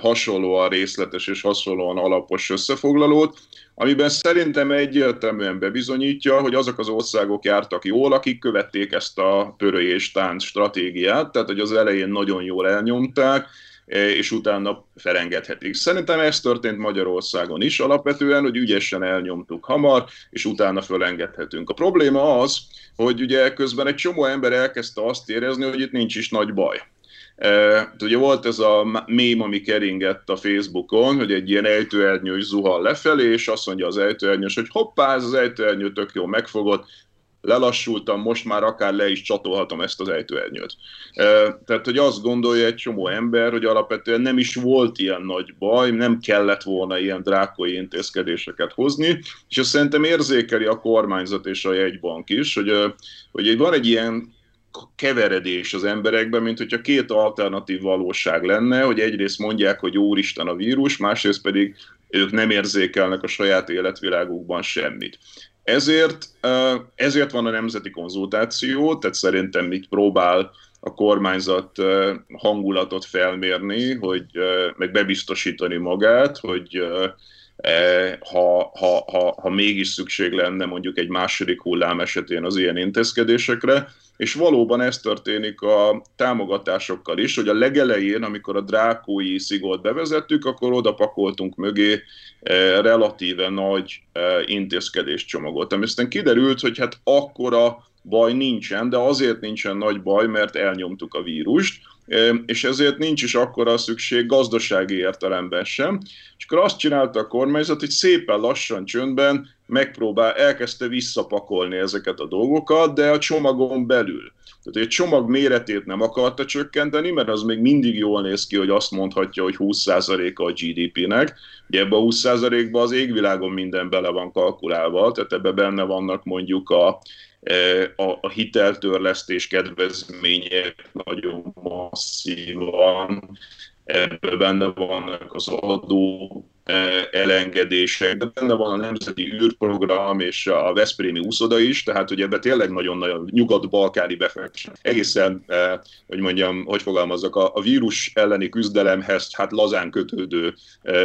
[SPEAKER 3] hasonlóan részletes és hasonlóan alapos összefoglalót, amiben szerintem egyértelműen bebizonyítja, hogy azok az országok jártak jól, akik követték ezt a pörőjés tánc stratégiát, tehát hogy az elején nagyon jól elnyomták, és utána felengedhetik. Szerintem ez történt Magyarországon is alapvetően, hogy ügyesen elnyomtuk hamar, és utána felengedhetünk. A probléma az, hogy ugye közben egy csomó ember elkezdte azt érezni, hogy itt nincs is nagy baj. E, ugye volt ez a mém, ami keringett a Facebookon, hogy egy ilyen ejtőernyős zuhal lefelé, és azt mondja az ejtőernyős, hogy hoppá, ez az ejtőernyő tök jó megfogott, lelassultam, most már akár le is csatolhatom ezt az ejtőernyőt. Tehát, hogy azt gondolja egy csomó ember, hogy alapvetően nem is volt ilyen nagy baj, nem kellett volna ilyen drákoi intézkedéseket hozni, és azt szerintem érzékeli a kormányzat és a jegybank is, hogy, hogy van egy ilyen keveredés az emberekben, mint hogyha két alternatív valóság lenne, hogy egyrészt mondják, hogy úristen a vírus, másrészt pedig ők nem érzékelnek a saját életvilágukban semmit. Ezért, ezért van a nemzeti konzultáció, tehát szerintem mit próbál a kormányzat hangulatot felmérni, hogy meg bebiztosítani magát, hogy ha, ha, ha, ha mégis szükség lenne mondjuk egy második hullám esetén az ilyen intézkedésekre, és valóban ez történik a támogatásokkal is, hogy a legelején, amikor a drákói szigort bevezettük, akkor oda pakoltunk mögé eh, relatíve nagy eh, intézkedéscsomagot. Ami aztán kiderült, hogy hát akkora baj nincsen, de azért nincsen nagy baj, mert elnyomtuk a vírust, eh, és ezért nincs is akkora szükség gazdasági értelemben sem. És akkor azt csinálta a kormányzat, hogy szépen lassan, csöndben megpróbál, elkezdte visszapakolni ezeket a dolgokat, de a csomagon belül. Tehát egy csomag méretét nem akarta csökkenteni, mert az még mindig jól néz ki, hogy azt mondhatja, hogy 20%-a a GDP-nek. Ugye ebben a 20%-ban az égvilágon minden bele van kalkulálva, tehát ebben benne vannak mondjuk a, e, a, a hiteltörlesztés kedvezmények nagyon masszívan, ebből benne vannak az adó elengedések, de benne van a Nemzeti űrprogram és a Veszprémi úszoda is, tehát hogy ebben tényleg nagyon-nagyon nyugat-balkáni befektetés. Egészen, hogy mondjam, hogy fogalmazzak, a, a vírus elleni küzdelemhez hát lazán kötődő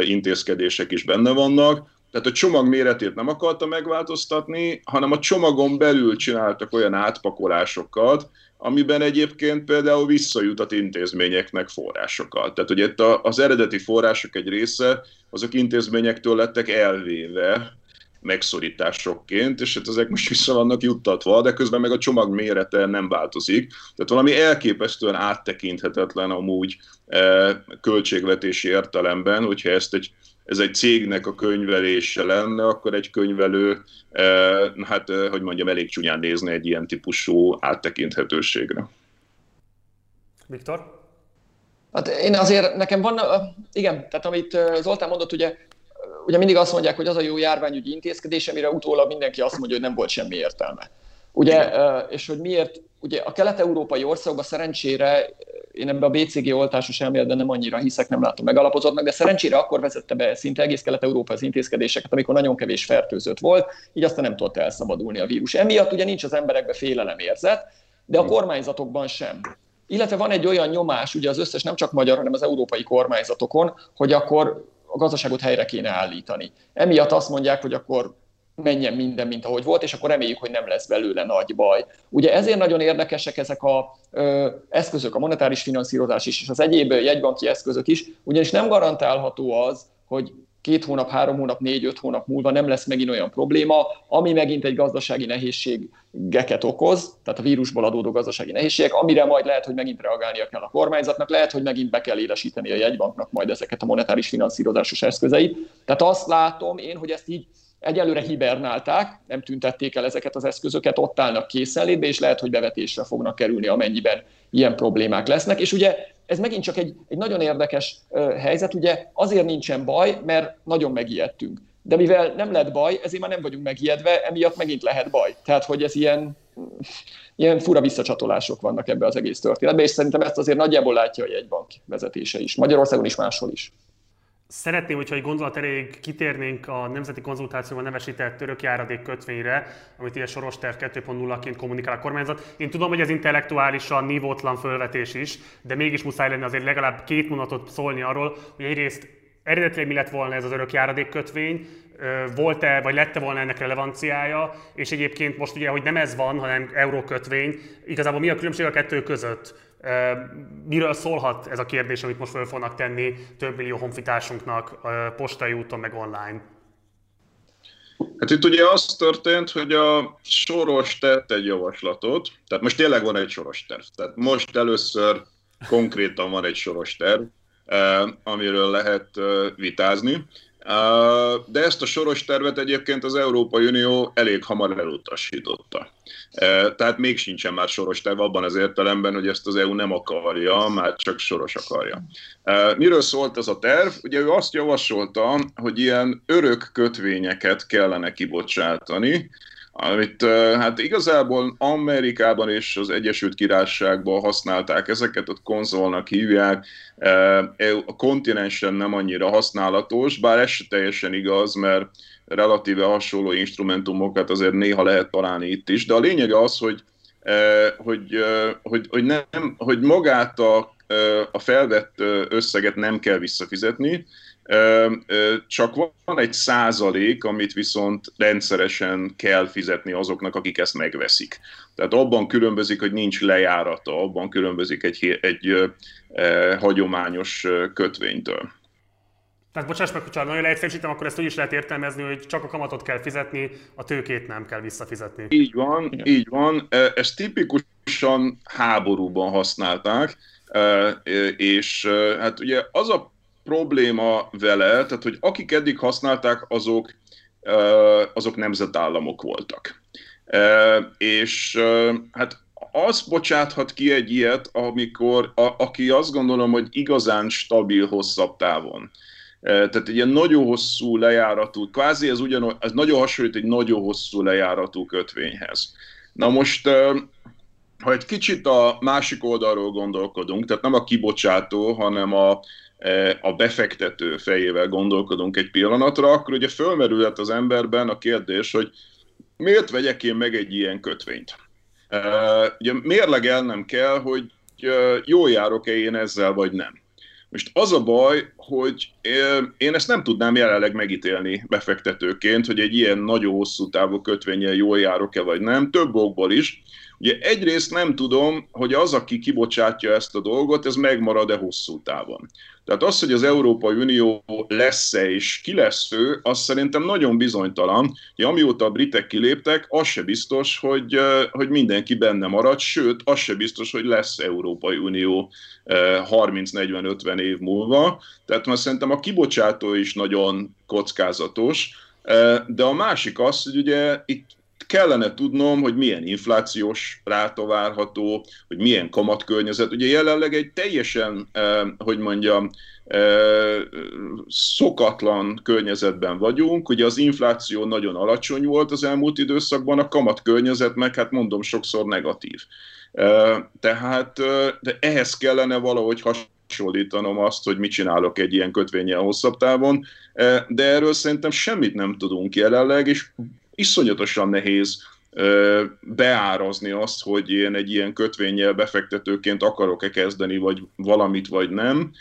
[SPEAKER 3] intézkedések is benne vannak, tehát a csomag méretét nem akarta megváltoztatni, hanem a csomagon belül csináltak olyan átpakolásokat, amiben egyébként például visszajutat intézményeknek forrásokat. Tehát ugye itt az eredeti források egy része azok intézményektől lettek elvéve, megszorításokként, és hát ezek most vissza vannak juttatva, de közben meg a csomag mérete nem változik. Tehát valami elképesztően áttekinthetetlen amúgy eh, költségvetési értelemben, hogyha ezt egy ez egy cégnek a könyvelése lenne, akkor egy könyvelő, eh, hát eh, hogy mondjam, elég csúnyán nézni egy ilyen típusú áttekinthetőségre.
[SPEAKER 1] Viktor?
[SPEAKER 2] Hát én azért, nekem van, igen, tehát amit Zoltán mondott, ugye, ugye mindig azt mondják, hogy az a jó járványügyi intézkedés, amire utólag mindenki azt mondja, hogy nem volt semmi értelme. Ugye, igen. és hogy miért, ugye a kelet-európai országban szerencsére én ebbe a BCG oltásos elméletben nem annyira hiszek, nem látom megalapozottnak, de szerencsére akkor vezette be szinte egész Kelet-Európa az intézkedéseket, amikor nagyon kevés fertőzött volt, így aztán nem tudott elszabadulni a vírus. Emiatt ugye nincs az emberekbe félelem érzet, de a kormányzatokban sem. Illetve van egy olyan nyomás, ugye az összes nem csak magyar, hanem az európai kormányzatokon, hogy akkor a gazdaságot helyre kéne állítani. Emiatt azt mondják, hogy akkor menjen minden, mint ahogy volt, és akkor reméljük, hogy nem lesz belőle nagy baj. Ugye ezért nagyon érdekesek ezek a eszközök, a monetáris finanszírozás is, és az egyéb jegybanki eszközök is, ugyanis nem garantálható az, hogy két hónap, három hónap, négy, öt hónap múlva nem lesz megint olyan probléma, ami megint egy gazdasági nehézségeket okoz, tehát a vírusból adódó gazdasági nehézségek, amire majd lehet, hogy megint reagálnia kell a kormányzatnak, lehet, hogy megint be kell élesíteni a jegybanknak majd ezeket a monetáris finanszírozásos eszközeit. Tehát azt látom én, hogy ezt így Egyelőre hibernálták, nem tüntették el ezeket az eszközöket, ott állnak készenlétbe, és lehet, hogy bevetésre fognak kerülni, amennyiben ilyen problémák lesznek. És ugye ez megint csak egy, egy nagyon érdekes helyzet, ugye azért nincsen baj, mert nagyon megijedtünk. De mivel nem lett baj, ezért már nem vagyunk megijedve, emiatt megint lehet baj. Tehát, hogy ez ilyen, ilyen fura visszacsatolások vannak ebbe az egész történetben, és szerintem ezt azért nagyjából látja a jegybank vezetése is, Magyarországon is máshol is.
[SPEAKER 1] Szeretném, hogyha egy gondolat erejéig kitérnénk a Nemzeti Konzultációban nevesített török járadék kötvényre, amit ilyen soros terv 2.0-ként kommunikál a kormányzat. Én tudom, hogy ez intellektuálisan nívótlan fölvetés is, de mégis muszáj lenne azért legalább két mondatot szólni arról, hogy egyrészt eredetileg mi lett volna ez az örök járadék kötvény, volt-e, vagy lette volna ennek relevanciája, és egyébként most ugye, hogy nem ez van, hanem eurókötvény, igazából mi a különbség a kettő között? Miről szólhat ez a kérdés, amit most fel fognak tenni több millió honfitársunknak postai úton, meg online?
[SPEAKER 3] Hát itt ugye az történt, hogy a Soros tett egy javaslatot, tehát most tényleg van egy Soros terv. Tehát most először konkrétan van egy Soros terv, amiről lehet vitázni. De ezt a soros tervet egyébként az Európai Unió elég hamar elutasította. Tehát még sincsen már soros terv abban az értelemben, hogy ezt az EU nem akarja, már csak soros akarja. Miről szólt ez a terv? Ugye ő azt javasolta, hogy ilyen örök kötvényeket kellene kibocsátani, amit hát igazából Amerikában és az Egyesült Királyságban használták ezeket, ott konzolnak hívják, a kontinensen nem annyira használatos, bár ez se teljesen igaz, mert relatíve hasonló instrumentumokat azért néha lehet találni itt is, de a lényeg az, hogy, hogy, hogy, hogy, nem, hogy magát a, a felvett összeget nem kell visszafizetni, csak van egy százalék, amit viszont rendszeresen kell fizetni azoknak, akik ezt megveszik. Tehát abban különbözik, hogy nincs lejárata, abban különbözik egy, egy egy hagyományos kötvénytől.
[SPEAKER 1] Tehát bocsáss meg, hogyha nagyon leegyszerűsítem, akkor ezt úgy is lehet értelmezni, hogy csak a kamatot kell fizetni, a tőkét nem kell visszafizetni.
[SPEAKER 3] Így van, Igen. így van. Ezt tipikusan háborúban használták, és hát ugye az a probléma vele, tehát hogy akik eddig használták, azok, azok nemzetállamok voltak. És hát az bocsáthat ki egy ilyet, amikor a, aki azt gondolom, hogy igazán stabil hosszabb távon. Tehát egy ilyen nagyon hosszú lejáratú, kvázi ez, ugyan, ez nagyon hasonlít egy nagyon hosszú lejáratú kötvényhez. Na most, ha egy kicsit a másik oldalról gondolkodunk, tehát nem a kibocsátó, hanem a, a befektető fejével gondolkodunk egy pillanatra, akkor ugye fölmerülhet az emberben a kérdés, hogy miért vegyek én meg egy ilyen kötvényt? Ugye mérlegelnem kell, hogy jól járok-e én ezzel, vagy nem. Most az a baj, hogy én ezt nem tudnám jelenleg megítélni befektetőként, hogy egy ilyen nagyon hosszú távú kötvényel jól járok-e vagy nem, több okból is. Ugye egyrészt nem tudom, hogy az, aki kibocsátja ezt a dolgot, ez megmarad-e hosszú távon. Tehát az, hogy az Európai Unió lesz-e és ki lesz ő, az szerintem nagyon bizonytalan. hogy amióta a britek kiléptek, az se biztos, hogy, hogy mindenki benne marad, sőt, az se biztos, hogy lesz Európai Unió 30-40-50 év múlva. Tehát már szerintem a kibocsátó is nagyon kockázatos. De a másik az, hogy ugye itt kellene tudnom, hogy milyen inflációs ráta várható, hogy milyen kamatkörnyezet. Ugye jelenleg egy teljesen, eh, hogy mondjam, eh, szokatlan környezetben vagyunk. Ugye az infláció nagyon alacsony volt az elmúlt időszakban, a kamatkörnyezet meg, hát mondom, sokszor negatív. Eh, tehát de ehhez kellene valahogy hasonlítanom azt, hogy mit csinálok egy ilyen kötvényel hosszabb távon, de erről szerintem semmit nem tudunk jelenleg, és iszonyatosan nehéz beárazni azt, hogy én egy ilyen kötvényel befektetőként akarok-e kezdeni, vagy valamit, vagy nem.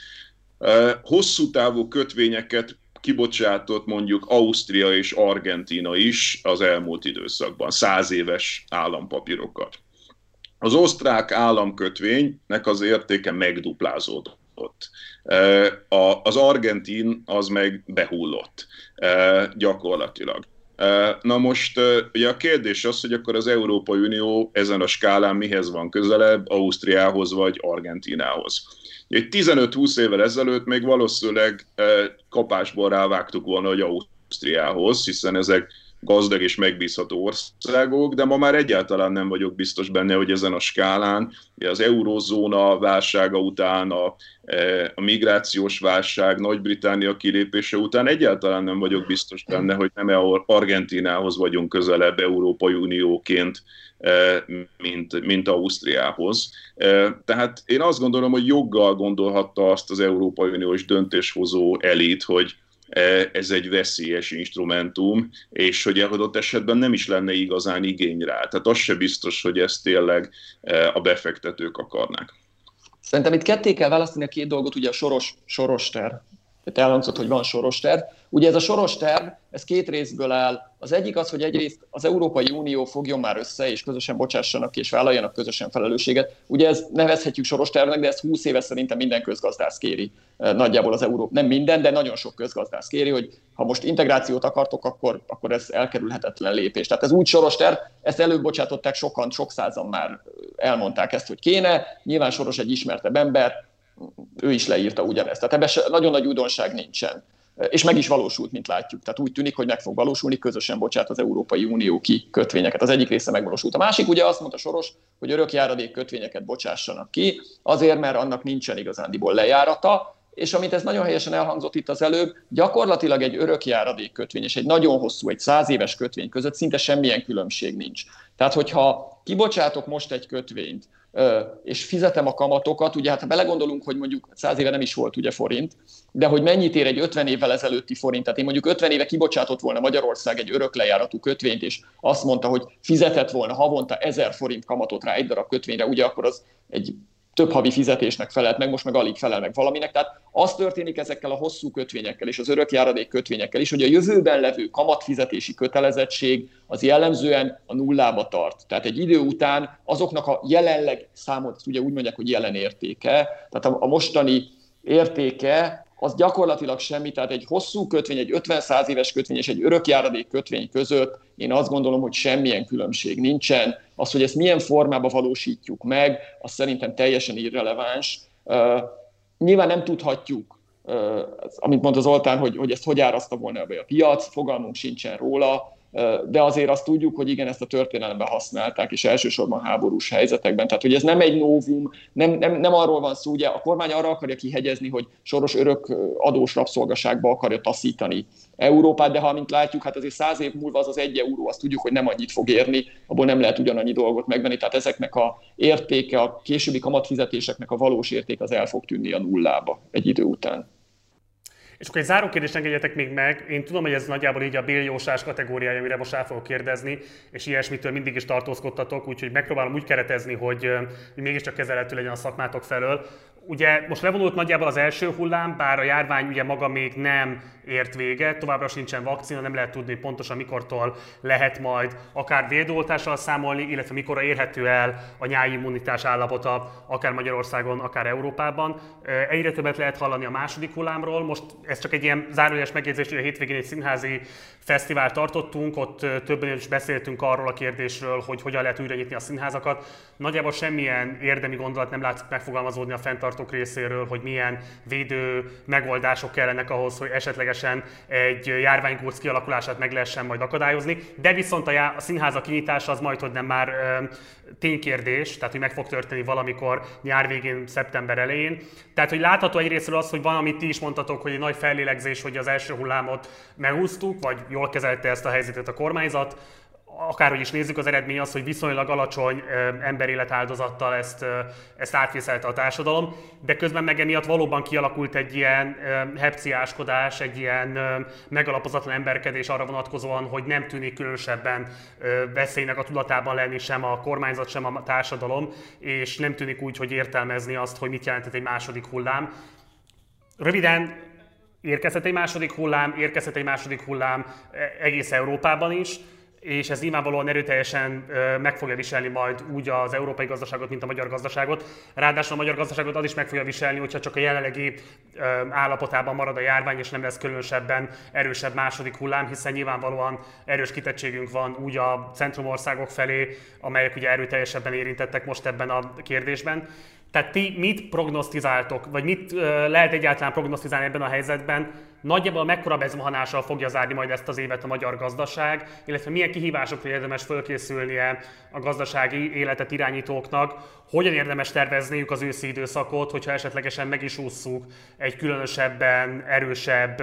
[SPEAKER 3] Hosszú távú kötvényeket kibocsátott mondjuk Ausztria és Argentina is az elmúlt időszakban, száz éves állampapírokat. Az osztrák államkötvénynek az értéke megduplázódott. Az argentin az meg behullott gyakorlatilag. Na most ugye a kérdés az, hogy akkor az Európai Unió ezen a skálán mihez van közelebb, Ausztriához vagy Argentinához. Egy 15-20 évvel ezelőtt még valószínűleg kapásból rávágtuk volna, hogy Ausztriához, hiszen ezek gazdag és megbízható országok, de ma már egyáltalán nem vagyok biztos benne, hogy ezen a skálán az eurózóna válsága után, a, e, a migrációs válság, Nagy-Britannia kilépése után egyáltalán nem vagyok biztos benne, hogy nem Argentinához vagyunk közelebb Európai Unióként, e, mint, mint Ausztriához. E, tehát én azt gondolom, hogy joggal gondolhatta azt az Európai Uniós döntéshozó elit, hogy ez egy veszélyes instrumentum, és hogy adott esetben nem is lenne igazán igény rá. Tehát az se biztos, hogy ezt tényleg e, a befektetők akarnák.
[SPEAKER 2] Szerintem itt ketté kell választani a két dolgot, ugye a soros, soros terv. Tehát elhangzott, hogy van soros terv. Ugye ez a soros terv, ez két részből áll. Az egyik az, hogy egyrészt az Európai Unió fogjon már össze, és közösen bocsássanak ki, és vállaljanak közösen felelősséget. Ugye ez nevezhetjük soros tervnek, de ezt 20 éve szerintem minden közgazdász kéri. Nagyjából az Európa, nem minden, de nagyon sok közgazdász kéri, hogy ha most integrációt akartok, akkor, akkor ez elkerülhetetlen lépés. Tehát ez úgy soros terv, ezt előbb bocsátották sokan, sok százan már elmondták ezt, hogy kéne. Nyilván soros egy ismertebb ember, ő is leírta ugyanezt. Tehát ebben nagyon nagy újdonság nincsen. és meg is valósult, mint látjuk. Tehát úgy tűnik, hogy meg fog valósulni, közösen bocsát az Európai Unió ki kötvényeket. Az egyik része megvalósult. A másik ugye azt mondta Soros, hogy örökjáradék kötvényeket bocsássanak ki, azért, mert annak nincsen igazándiból lejárata, és amit ez nagyon helyesen elhangzott itt az előbb, gyakorlatilag egy örökjáradék kötvény és egy nagyon hosszú, egy száz éves kötvény között szinte semmilyen különbség nincs. Tehát, hogyha kibocsátok most egy kötvényt, és fizetem a kamatokat, ugye hát ha belegondolunk, hogy mondjuk száz éve nem is volt ugye forint, de hogy mennyit ér egy 50 évvel ezelőtti forint, tehát én mondjuk 50 éve kibocsátott volna Magyarország egy örök lejáratú kötvényt, és azt mondta, hogy fizetett volna havonta 1000 forint kamatot rá egy darab kötvényre, ugye akkor az egy több havi fizetésnek felelt meg, most meg alig felel meg valaminek. Tehát az történik ezekkel a hosszú kötvényekkel és az örökjáradék kötvényekkel is, hogy a jövőben levő kamatfizetési kötelezettség az jellemzően a nullába tart. Tehát egy idő után azoknak a jelenleg számot, ugye úgy mondják, hogy jelen értéke, tehát a, mostani értéke az gyakorlatilag semmi, tehát egy hosszú kötvény, egy 50-100 éves kötvény és egy örökjáradék kötvény között én azt gondolom, hogy semmilyen különbség nincsen. Az, hogy ezt milyen formában valósítjuk meg, az szerintem teljesen irreleváns. Nyilván nem tudhatjuk, amit mondta Zoltán, hogy, hogy ezt hogy áraszta volna be a piac, fogalmunk sincsen róla, de azért azt tudjuk, hogy igen, ezt a történelemben használták, és elsősorban háborús helyzetekben. Tehát, hogy ez nem egy novum, nem, nem, nem arról van szó, ugye a kormány arra akarja kihegyezni, hogy soros örök adós rabszolgaságba akarja taszítani Európát, de ha, mint látjuk, hát azért száz év múlva az az egy euró, azt tudjuk, hogy nem annyit fog érni, abból nem lehet ugyanannyi dolgot megvenni, tehát ezeknek a értéke, a későbbi kamatfizetéseknek a valós érték az el fog tűnni a nullába egy idő után.
[SPEAKER 1] És akkor egy záró kérdést engedjetek még meg. Én tudom, hogy ez nagyjából így a biljósás kategóriája, amire most rá fogok kérdezni, és ilyesmitől mindig is tartózkodtatok, úgyhogy megpróbálom úgy keretezni, hogy, hogy mégiscsak kezelhető legyen a szakmátok felől. Ugye most levonult nagyjából az első hullám, bár a járvány ugye maga még nem ért véget, továbbra sincsen vakcina, nem lehet tudni pontosan mikortól lehet majd akár védőoltással számolni, illetve mikorra érhető el a nyári immunitás állapota, akár Magyarországon, akár Európában. Egyre többet lehet hallani a második hullámról. Most ez csak egy ilyen zárójeles megjegyzés, hogy a hétvégén egy színházi fesztivál tartottunk, ott többen is beszéltünk arról a kérdésről, hogy hogyan lehet újra nyitni a színházakat. Nagyjából semmilyen érdemi gondolat nem látszik megfogalmazódni a fenntartók részéről, hogy milyen védő megoldások kellenek ahhoz, hogy esetlegesen egy járványkúrc kialakulását meg lehessen majd akadályozni. De viszont a, já- a színházak kinyitása az majd, hogy nem már ö, ténykérdés, tehát hogy meg fog történni valamikor nyár végén, szeptember elején. Tehát, hogy látható egyrésztről az, hogy van, amit ti is mondtatok, hogy egy nagy fellélegzés, hogy az első hullámot megúsztuk, vagy jól kezelte ezt a helyzetet a kormányzat, akárhogy is nézzük, az eredmény az, hogy viszonylag alacsony emberélet áldozattal ezt, ezt átvészelte a társadalom, de közben meg emiatt valóban kialakult egy ilyen hepciáskodás, egy ilyen megalapozatlan emberkedés arra vonatkozóan, hogy nem tűnik különösebben veszélynek a tudatában lenni sem a kormányzat, sem a társadalom, és nem tűnik úgy, hogy értelmezni azt, hogy mit jelentett egy második hullám. Röviden, érkezhet egy második hullám, érkezhet egy második hullám e, egész Európában is, és ez nyilvánvalóan erőteljesen meg fogja viselni majd úgy az európai gazdaságot, mint a magyar gazdaságot. Ráadásul a magyar gazdaságot az is meg fogja viselni, hogyha csak a jelenlegi állapotában marad a járvány, és nem lesz különösebben erősebb második hullám, hiszen nyilvánvalóan erős kitettségünk van úgy a centrumországok felé, amelyek ugye erőteljesebben érintettek most ebben a kérdésben. Tehát ti mit prognosztizáltok, vagy mit lehet egyáltalán prognosztizálni ebben a helyzetben? Nagyjából mekkora bezmahanással fogja zárni majd ezt az évet a magyar gazdaság, illetve milyen kihívásokra érdemes fölkészülnie a gazdasági életet irányítóknak, hogyan érdemes tervezniük az őszi időszakot, hogyha esetlegesen meg is ússzuk egy különösebben erősebb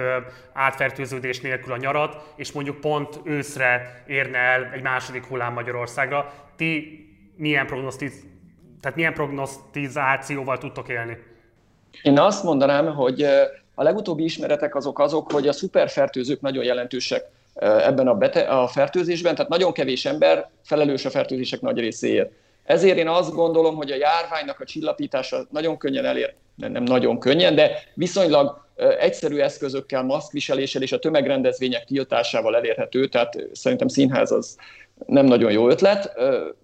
[SPEAKER 1] átfertőződés nélkül a nyarat, és mondjuk pont őszre érne el egy második hullám Magyarországra. Ti milyen prognosztiz tehát milyen prognosztizációval tudtok élni?
[SPEAKER 2] Én azt mondanám, hogy a legutóbbi ismeretek azok azok, hogy a szuperfertőzők nagyon jelentősek ebben a, bete- a fertőzésben, tehát nagyon kevés ember felelős a fertőzések nagy részéért. Ezért én azt gondolom, hogy a járványnak a csillapítása nagyon könnyen elér, nem, nagyon könnyen, de viszonylag egyszerű eszközökkel, maszkviseléssel és a tömegrendezvények tiltásával elérhető, tehát szerintem színház az nem nagyon jó ötlet,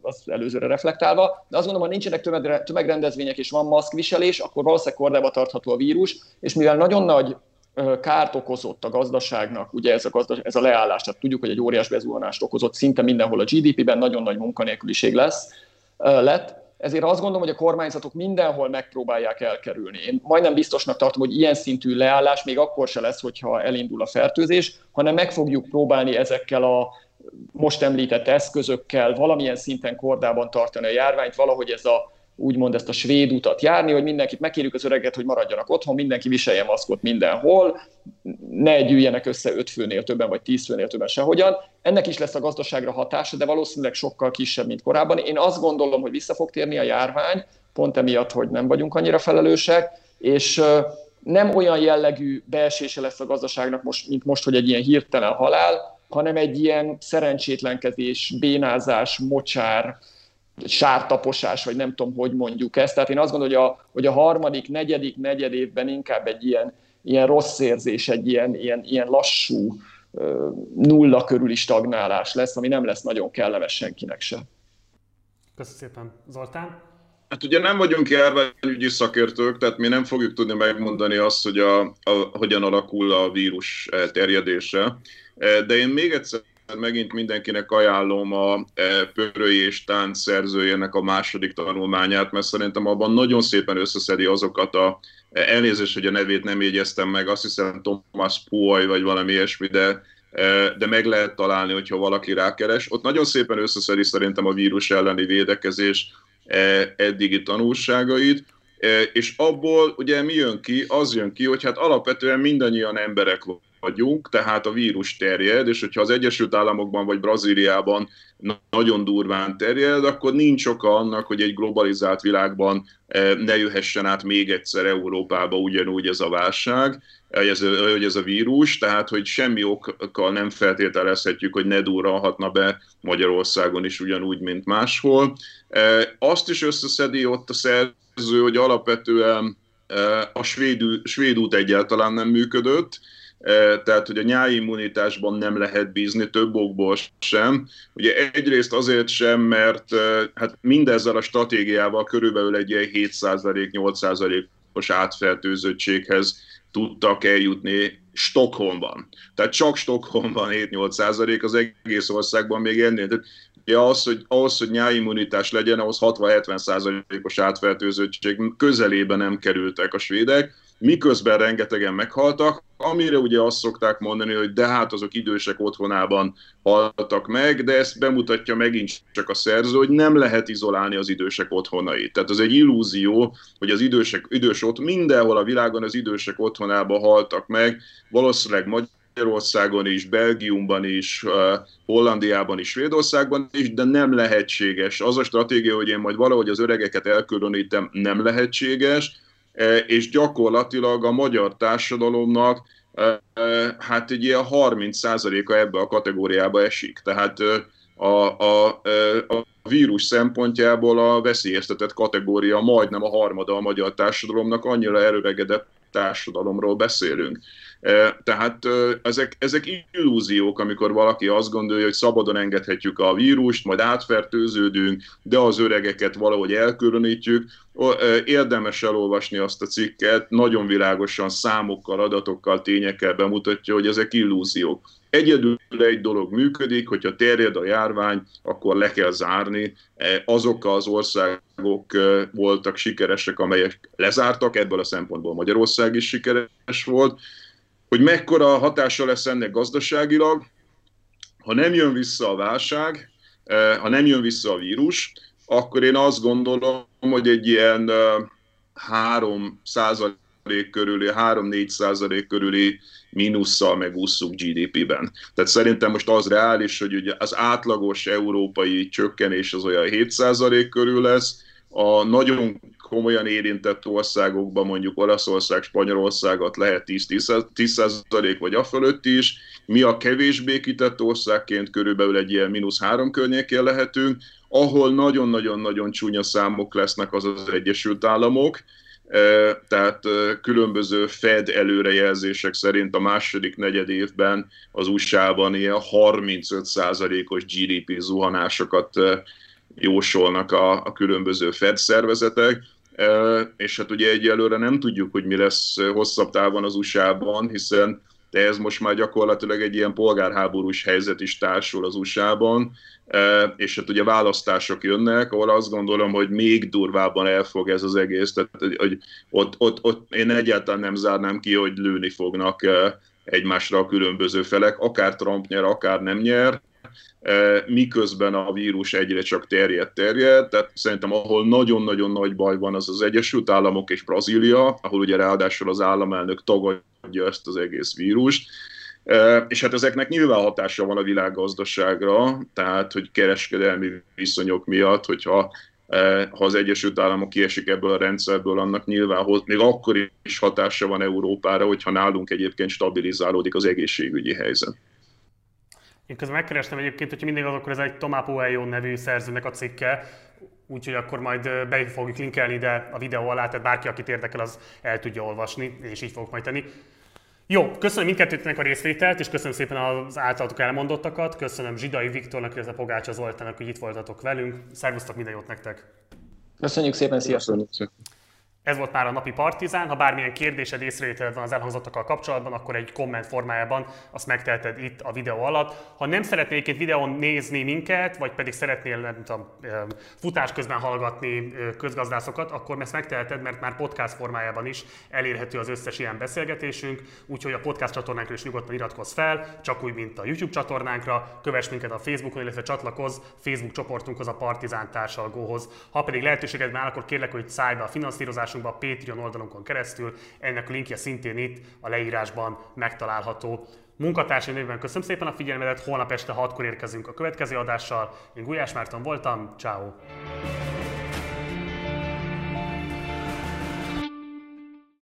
[SPEAKER 2] az előzőre reflektálva, de azt gondolom, ha nincsenek tömegrendezvények és van maszkviselés, akkor valószínűleg kordába tartható a vírus, és mivel nagyon nagy kárt okozott a gazdaságnak, ugye ez a, gazdaság, ez a leállás, tehát tudjuk, hogy egy óriás bezuhanást okozott szinte mindenhol a GDP-ben, nagyon nagy munkanélküliség lesz, lett, ezért azt gondolom, hogy a kormányzatok mindenhol megpróbálják elkerülni. Én majdnem biztosnak tartom, hogy ilyen szintű leállás még akkor se lesz, hogyha elindul a fertőzés, hanem meg fogjuk próbálni ezekkel a most említett eszközökkel valamilyen szinten kordában tartani a járványt, valahogy ez a úgymond ezt a svéd utat járni, hogy mindenkit megkérjük az öreget, hogy maradjanak otthon, mindenki viselje maszkot mindenhol, ne gyűjjenek össze öt főnél többen, vagy tíz főnél többen sehogyan. Ennek is lesz a gazdaságra hatása, de valószínűleg sokkal kisebb, mint korábban. Én azt gondolom, hogy vissza fog térni a járvány, pont emiatt, hogy nem vagyunk annyira felelősek, és nem olyan jellegű beesése lesz a gazdaságnak, most, mint most, hogy egy ilyen hirtelen halál, hanem egy ilyen szerencsétlenkezés, bénázás, mocsár, sártaposás, vagy nem tudom, hogy mondjuk ezt. Tehát én azt gondolom, hogy a, hogy a harmadik, negyedik, negyed évben inkább egy ilyen, ilyen rossz érzés, egy ilyen, ilyen, ilyen lassú, nulla körüli stagnálás lesz, ami nem lesz nagyon kellemes senkinek se.
[SPEAKER 1] Köszönöm szépen. Zoltán?
[SPEAKER 3] Hát ugye nem vagyunk járványügyi szakértők, tehát mi nem fogjuk tudni megmondani azt, hogy a, a, hogyan alakul a vírus terjedése. De én még egyszer megint mindenkinek ajánlom a e, Pörői és Tánc szerzőjének a második tanulmányát, mert szerintem abban nagyon szépen összeszedi azokat a e, elnézést, hogy a nevét nem jegyeztem meg, azt hiszem Thomas Puoy vagy valami ilyesmi, de, e, de meg lehet találni, hogyha valaki rákeres. Ott nagyon szépen összeszedi szerintem a vírus elleni védekezés eddigi tanulságait, és abból ugye mi jön ki? Az jön ki, hogy hát alapvetően mindannyian emberek vagyunk, tehát a vírus terjed, és hogyha az Egyesült Államokban vagy Brazíliában nagyon durván terjed, akkor nincs oka annak, hogy egy globalizált világban eh, ne jöhessen át még egyszer Európába ugyanúgy ez a válság, hogy ez, ez a vírus, tehát hogy semmi okkal nem feltételezhetjük, hogy ne durranhatna be Magyarországon is ugyanúgy, mint máshol. Eh, azt is összeszedi ott a szerző, hogy alapvetően eh, a svéd út egyáltalán nem működött, tehát hogy a nyári immunitásban nem lehet bízni több okból sem. Ugye egyrészt azért sem, mert hát mindezzel a stratégiával körülbelül egy ilyen 7%-8%-os átfertőzöttséghez tudtak eljutni Stockholmban. Tehát csak Stockholmban 7-8 az egész országban még ennél. Tehát ugye az, hogy, ahhoz, hogy nyáimmunitás legyen, ahhoz 60-70 százalékos átfertőzöttség közelébe nem kerültek a svédek, miközben rengetegen meghaltak, amire ugye azt szokták mondani, hogy de hát azok idősek otthonában haltak meg, de ezt bemutatja megint csak a szerző, hogy nem lehet izolálni az idősek otthonait. Tehát az egy illúzió, hogy az idősek, idős ott mindenhol a világon az idősek otthonában haltak meg, valószínűleg Magyarországon is, Belgiumban is, Hollandiában is, Svédországban is, de nem lehetséges. Az a stratégia, hogy én majd valahogy az öregeket elkülönítem, nem lehetséges, és gyakorlatilag a magyar társadalomnak e, e, hát egy ilyen 30%-a ebbe a kategóriába esik. Tehát a, a, a vírus szempontjából a veszélyeztetett kategória majdnem a harmada a magyar társadalomnak, annyira előregedett társadalomról beszélünk. Tehát ezek, ezek illúziók, amikor valaki azt gondolja, hogy szabadon engedhetjük a vírust, majd átfertőződünk, de az öregeket valahogy elkülönítjük. Érdemes elolvasni azt a cikket, nagyon világosan számokkal, adatokkal, tényekkel bemutatja, hogy ezek illúziók. Egyedül egy dolog működik, hogyha terjed a járvány, akkor le kell zárni. Azok az országok voltak sikeresek, amelyek lezártak, ebből a szempontból Magyarország is sikeres volt, hogy mekkora hatása lesz ennek gazdaságilag, ha nem jön vissza a válság, eh, ha nem jön vissza a vírus, akkor én azt gondolom, hogy egy ilyen 3 eh, százalék körüli, 3-4 százalék körüli mínusszal megúszunk GDP-ben. Tehát szerintem most az reális, hogy ugye az átlagos európai csökkenés az olyan 7 százalék körül lesz, a nagyon komolyan érintett országokban, mondjuk Olaszország, Spanyolországot lehet 10% vagy a fölött is, mi a kevésbé kitett országként körülbelül egy ilyen mínusz három környékén lehetünk, ahol nagyon-nagyon-nagyon csúnya számok lesznek az az Egyesült Államok, e, tehát e, különböző Fed előrejelzések szerint a második negyed évben az USA-ban ilyen 35%-os GDP zuhanásokat e, jósolnak a, a különböző Fed szervezetek, és hát ugye egyelőre nem tudjuk, hogy mi lesz hosszabb távon az USA-ban, hiszen de ez most már gyakorlatilag egy ilyen polgárháborús helyzet is társul az USA-ban, és hát ugye választások jönnek, ahol azt gondolom, hogy még durvábban elfog ez az egész, tehát hogy ott, ott, ott én egyáltalán nem zárnám ki, hogy lőni fognak egymásra a különböző felek, akár Trump nyer, akár nem nyer, miközben a vírus egyre csak terjed, terjed, tehát szerintem ahol nagyon-nagyon nagy baj van, az az Egyesült Államok és Brazília, ahol ugye ráadásul az államelnök tagadja ezt az egész vírust, és hát ezeknek nyilván hatása van a világgazdaságra, tehát hogy kereskedelmi viszonyok miatt, hogyha ha az Egyesült Államok kiesik ebből a rendszerből, annak nyilván még akkor is hatása van Európára, hogyha nálunk egyébként stabilizálódik az egészségügyi helyzet.
[SPEAKER 1] Én közben megkerestem egyébként, hogy mindig az, akkor ez egy Tomá Poello nevű szerzőnek a cikke, úgyhogy akkor majd be fogjuk linkelni ide a videó alá, tehát bárki, akit érdekel, az el tudja olvasni, és így fogok majd tenni. Jó, köszönöm mindkettőtnek a részvételt, és köszönöm szépen az általatok elmondottakat. Köszönöm Zsidai Viktornak, illetve Pogácsa Zoltának, hogy itt voltatok velünk. Szervusztok, minden jót nektek!
[SPEAKER 2] Köszönjük szépen, sziasztok!
[SPEAKER 1] Ez volt már a napi Partizán. Ha bármilyen kérdésed, észrevételed van az elhangzottakkal kapcsolatban, akkor egy komment formájában azt megteheted itt a videó alatt. Ha nem szeretnél egy videón nézni minket, vagy pedig szeretnél nem tudom, futás közben hallgatni közgazdászokat, akkor ezt megteheted, mert már podcast formájában is elérhető az összes ilyen beszélgetésünk, úgyhogy a podcast csatornánkra is nyugodtan iratkozz fel, csak úgy, mint a YouTube csatornánkra, kövess minket a Facebookon, illetve csatlakozz Facebook csoportunkhoz, a Partizán társalgóhoz. Ha pedig lehetőséged van, akkor kérlek, hogy szállj be a finanszírozás adásunkba a Patreon oldalunkon keresztül. Ennek a linkje szintén itt a leírásban megtalálható. Munkatársai névben köszönöm szépen a figyelmedet, holnap este 6-kor érkezünk a következő adással. Én Gulyás Márton voltam, ciao.